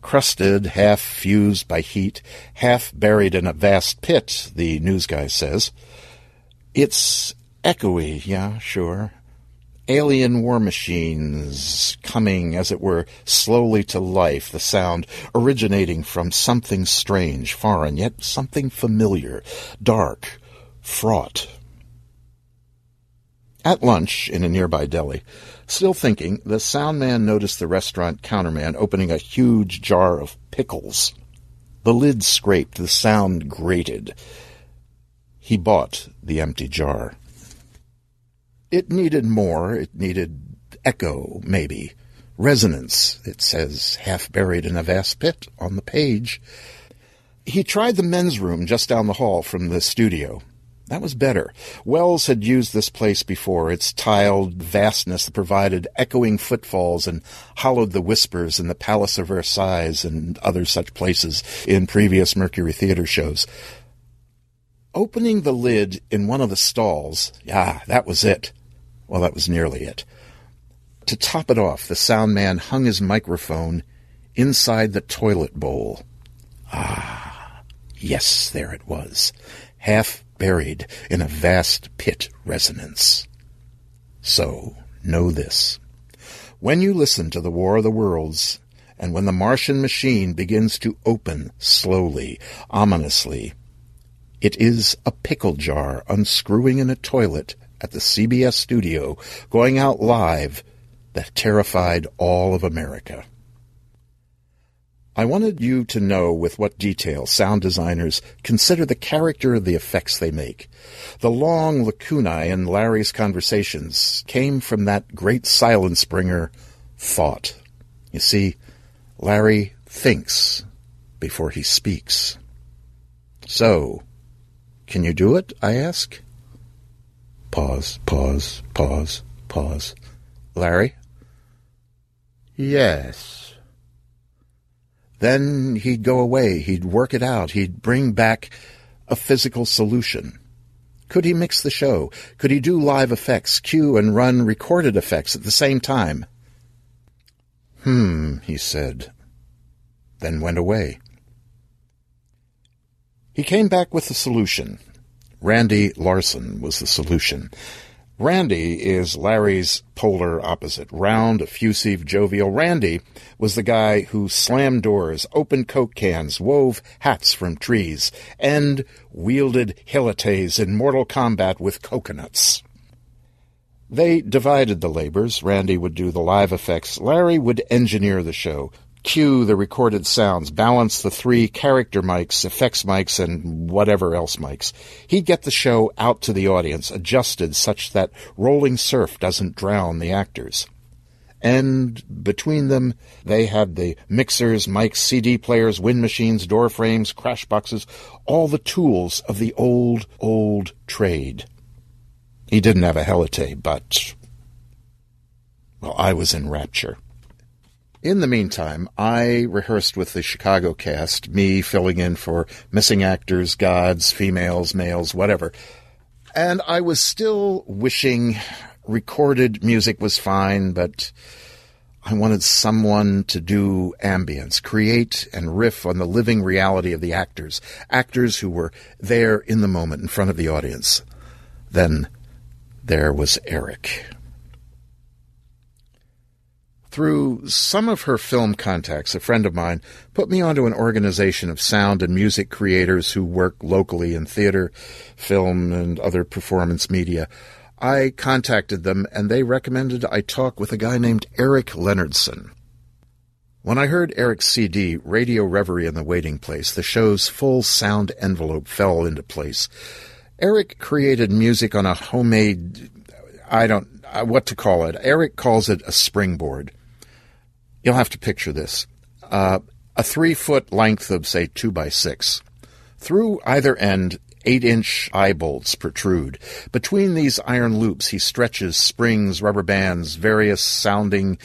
crusted, half fused by heat, half buried in a vast pit, the news guy says. It's echoey, yeah, sure. Alien war machines coming, as it were, slowly to life, the sound originating from something strange, foreign, yet something familiar, dark, fraught. At lunch in a nearby deli, Still thinking, the sound man noticed the restaurant counterman opening a huge jar of pickles. The lid scraped, the sound grated. He bought the empty jar. It needed more. It needed echo, maybe. Resonance, it says, half buried in a vast pit on the page. He tried the men's room just down the hall from the studio. That was better. Welles had used this place before, its tiled vastness provided echoing footfalls and hollowed the whispers in the Palace of Versailles and other such places in previous Mercury Theater shows. Opening the lid in one of the stalls, ah, that was it. Well, that was nearly it. To top it off, the sound man hung his microphone inside the toilet bowl. Ah, yes, there it was. Half buried in a vast pit resonance. So, know this. When you listen to the War of the Worlds, and when the Martian machine begins to open slowly, ominously, it is a pickle jar unscrewing in a toilet at the CBS studio, going out live, that terrified all of America. I wanted you to know with what detail sound designers consider the character of the effects they make. The long lacunae in Larry's conversations came from that great silence bringer, thought. You see, Larry thinks before he speaks. So, can you do it? I ask. Pause, pause, pause, pause. Larry? Yes. Then he'd go away. He'd work it out. He'd bring back a physical solution? Could he mix the show? Could he do live effects, cue and run recorded effects at the same time? Hmm, he said, then went away. He came back with a solution. Randy Larson was the solution. Randy is Larry's polar opposite. Round, effusive, jovial. Randy was the guy who slammed doors, opened Coke cans, wove hats from trees, and wielded hilates in mortal combat with coconuts. They divided the labors. Randy would do the live effects. Larry would engineer the show, cue the recorded sounds, balance the three character mics, effects mics, and whatever else mics. He'd get the show out to the audience, adjusted such that rolling surf doesn't drown the actors. And between them, they had the mixers, mics, CD players, wind machines, door frames, crash boxes, all the tools of the old, old trade. He didn't have a helite, but, well, I was in rapture. In the meantime, I rehearsed with the Chicago cast, me filling in for missing actors, gods, females, males, whatever. And I was still wishing recorded music was fine, but I wanted someone to do ambience, create and riff on the living reality of the actors, actors who were there in the moment in front of the audience. Then there was Eric. Through some of her film contacts, a friend of mine put me onto an organization of sound and music creators who work locally in theater, film, and other performance media. I contacted them and they recommended I talk with a guy named Eric Leonardson. When I heard Eric's CD, Radio Reverie in the Waiting Place, the show's full sound envelope fell into place. Eric created music on a homemade, I don't, uh, what to call it. Eric calls it a springboard. You'll have to picture this. Uh, a three foot length of, say, two by six. Through either end, eight inch eye bolts protrude. Between these iron loops, he stretches springs, rubber bands, various sounding,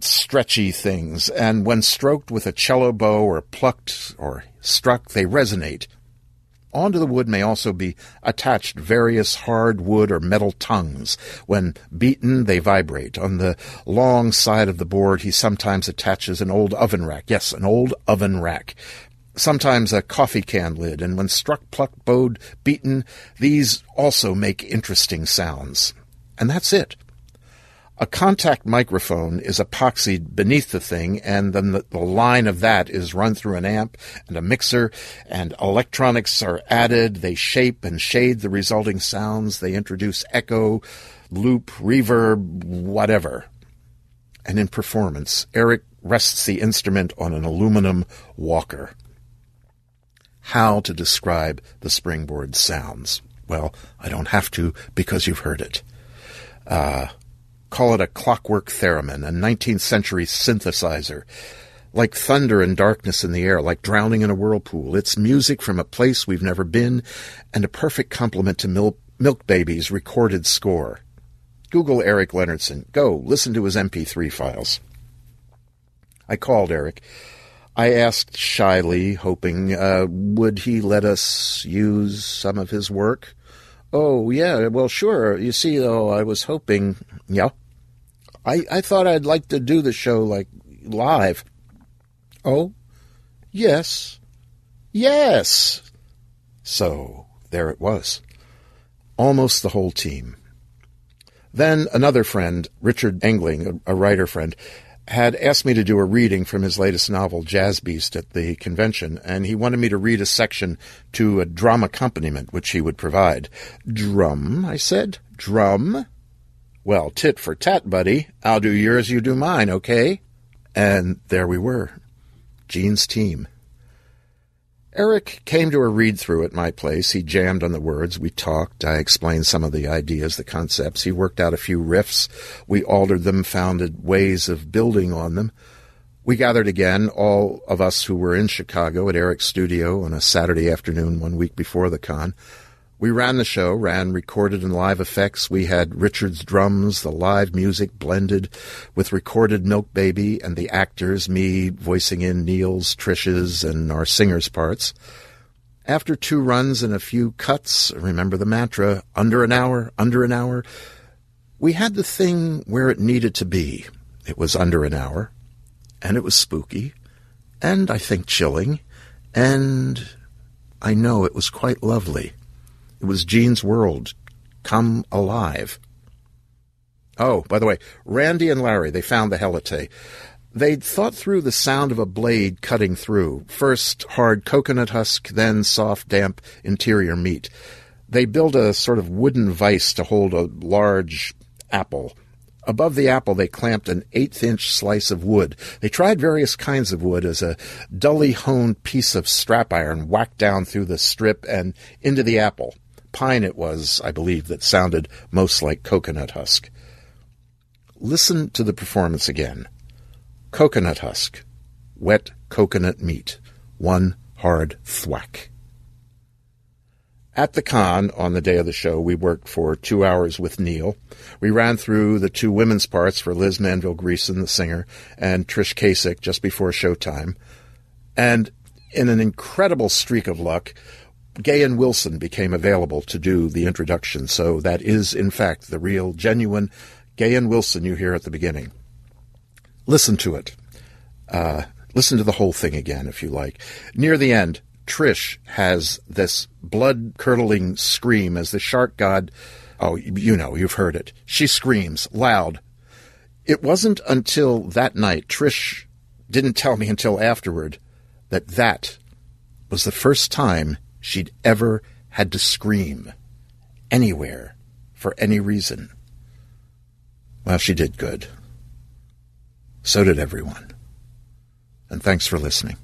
stretchy things, and when stroked with a cello bow or plucked or struck, they resonate Onto the wood may also be attached various hard wood or metal tongues. When beaten, they vibrate. On the long side of the board, he sometimes attaches an old oven rack. Yes, an old oven rack. Sometimes a coffee can lid, and when struck, plucked, bowed, beaten, these also make interesting sounds. And that's it. A contact microphone is epoxied beneath the thing, and then the, the, line of that is run through an amp and a mixer, and electronics are added. They shape and shade the resulting sounds. They introduce echo, loop, reverb, whatever. And in performance, Eric rests the instrument on an aluminum walker. How to describe the springboard sounds? Well, I don't have to because you've heard it. Uh, Call it a clockwork theremin, a 19th century synthesizer. Like thunder and darkness in the air, like drowning in a whirlpool. It's music from a place we've never been, and a perfect complement to Mil- Milk Baby's recorded score. Google Eric Leonardson. Go, listen to his MP3 files. I called Eric. I asked shyly, hoping, uh, would he let us use some of his work? Oh, yeah, well, sure. You see, though, I was hoping. Yeah. I, I thought I'd like to do the show, like, live. Oh? Yes. Yes. So, there it was. Almost the whole team. Then another friend, Richard Engling, a, a writer friend, had asked me to do a reading from his latest novel, Jazz Beast, at the convention, and he wanted me to read a section to a drum accompaniment, which he would provide. Drum, I said. Drum? Well, tit for tat, buddy. I'll do yours, you do mine, okay? And there we were. Gene's team. Eric came to a read through at my place. He jammed on the words. We talked. I explained some of the ideas, the concepts. He worked out a few riffs. We altered them, founded ways of building on them. We gathered again, all of us who were in Chicago at Eric's studio on a Saturday afternoon one week before the con. We ran the show, ran recorded and live effects. We had Richard's drums, the live music blended with recorded Milk Baby and the actors, me voicing in Neil's, Trish's, and our singers' parts. After two runs and a few cuts, remember the mantra, under an hour, under an hour, we had the thing where it needed to be. It was under an hour, and it was spooky, and I think chilling, and I know it was quite lovely. It was Gene's world come alive. Oh, by the way, Randy and Larry, they found the helite. They'd thought through the sound of a blade cutting through. First hard coconut husk, then soft, damp interior meat. They built a sort of wooden vise to hold a large apple. Above the apple, they clamped an eighth inch slice of wood. They tried various kinds of wood as a dully honed piece of strap iron whacked down through the strip and into the apple. Pine it was, I believe, that sounded most like coconut husk. Listen to the performance again coconut husk, wet coconut meat, one hard thwack. At the con, on the day of the show, we worked for two hours with Neil. We ran through the two women's parts for Liz Manville Greason, the singer, and Trish Kasich just before showtime. And in an incredible streak of luck, Gahan Wilson became available to do the introduction. So that is, in fact, the real, genuine Gahan Wilson you hear at the beginning. Listen to it. Uh, listen to the whole thing again, if you like. Near the end, Trish has this blood curdling scream as the shark god. Oh, you know, you've heard it. She screams loud. It wasn't until that night, Trish didn't tell me until afterward, that that was the first time she'd ever had to scream anywhere for any reason. Well, she did good. So did everyone. And thanks for listening.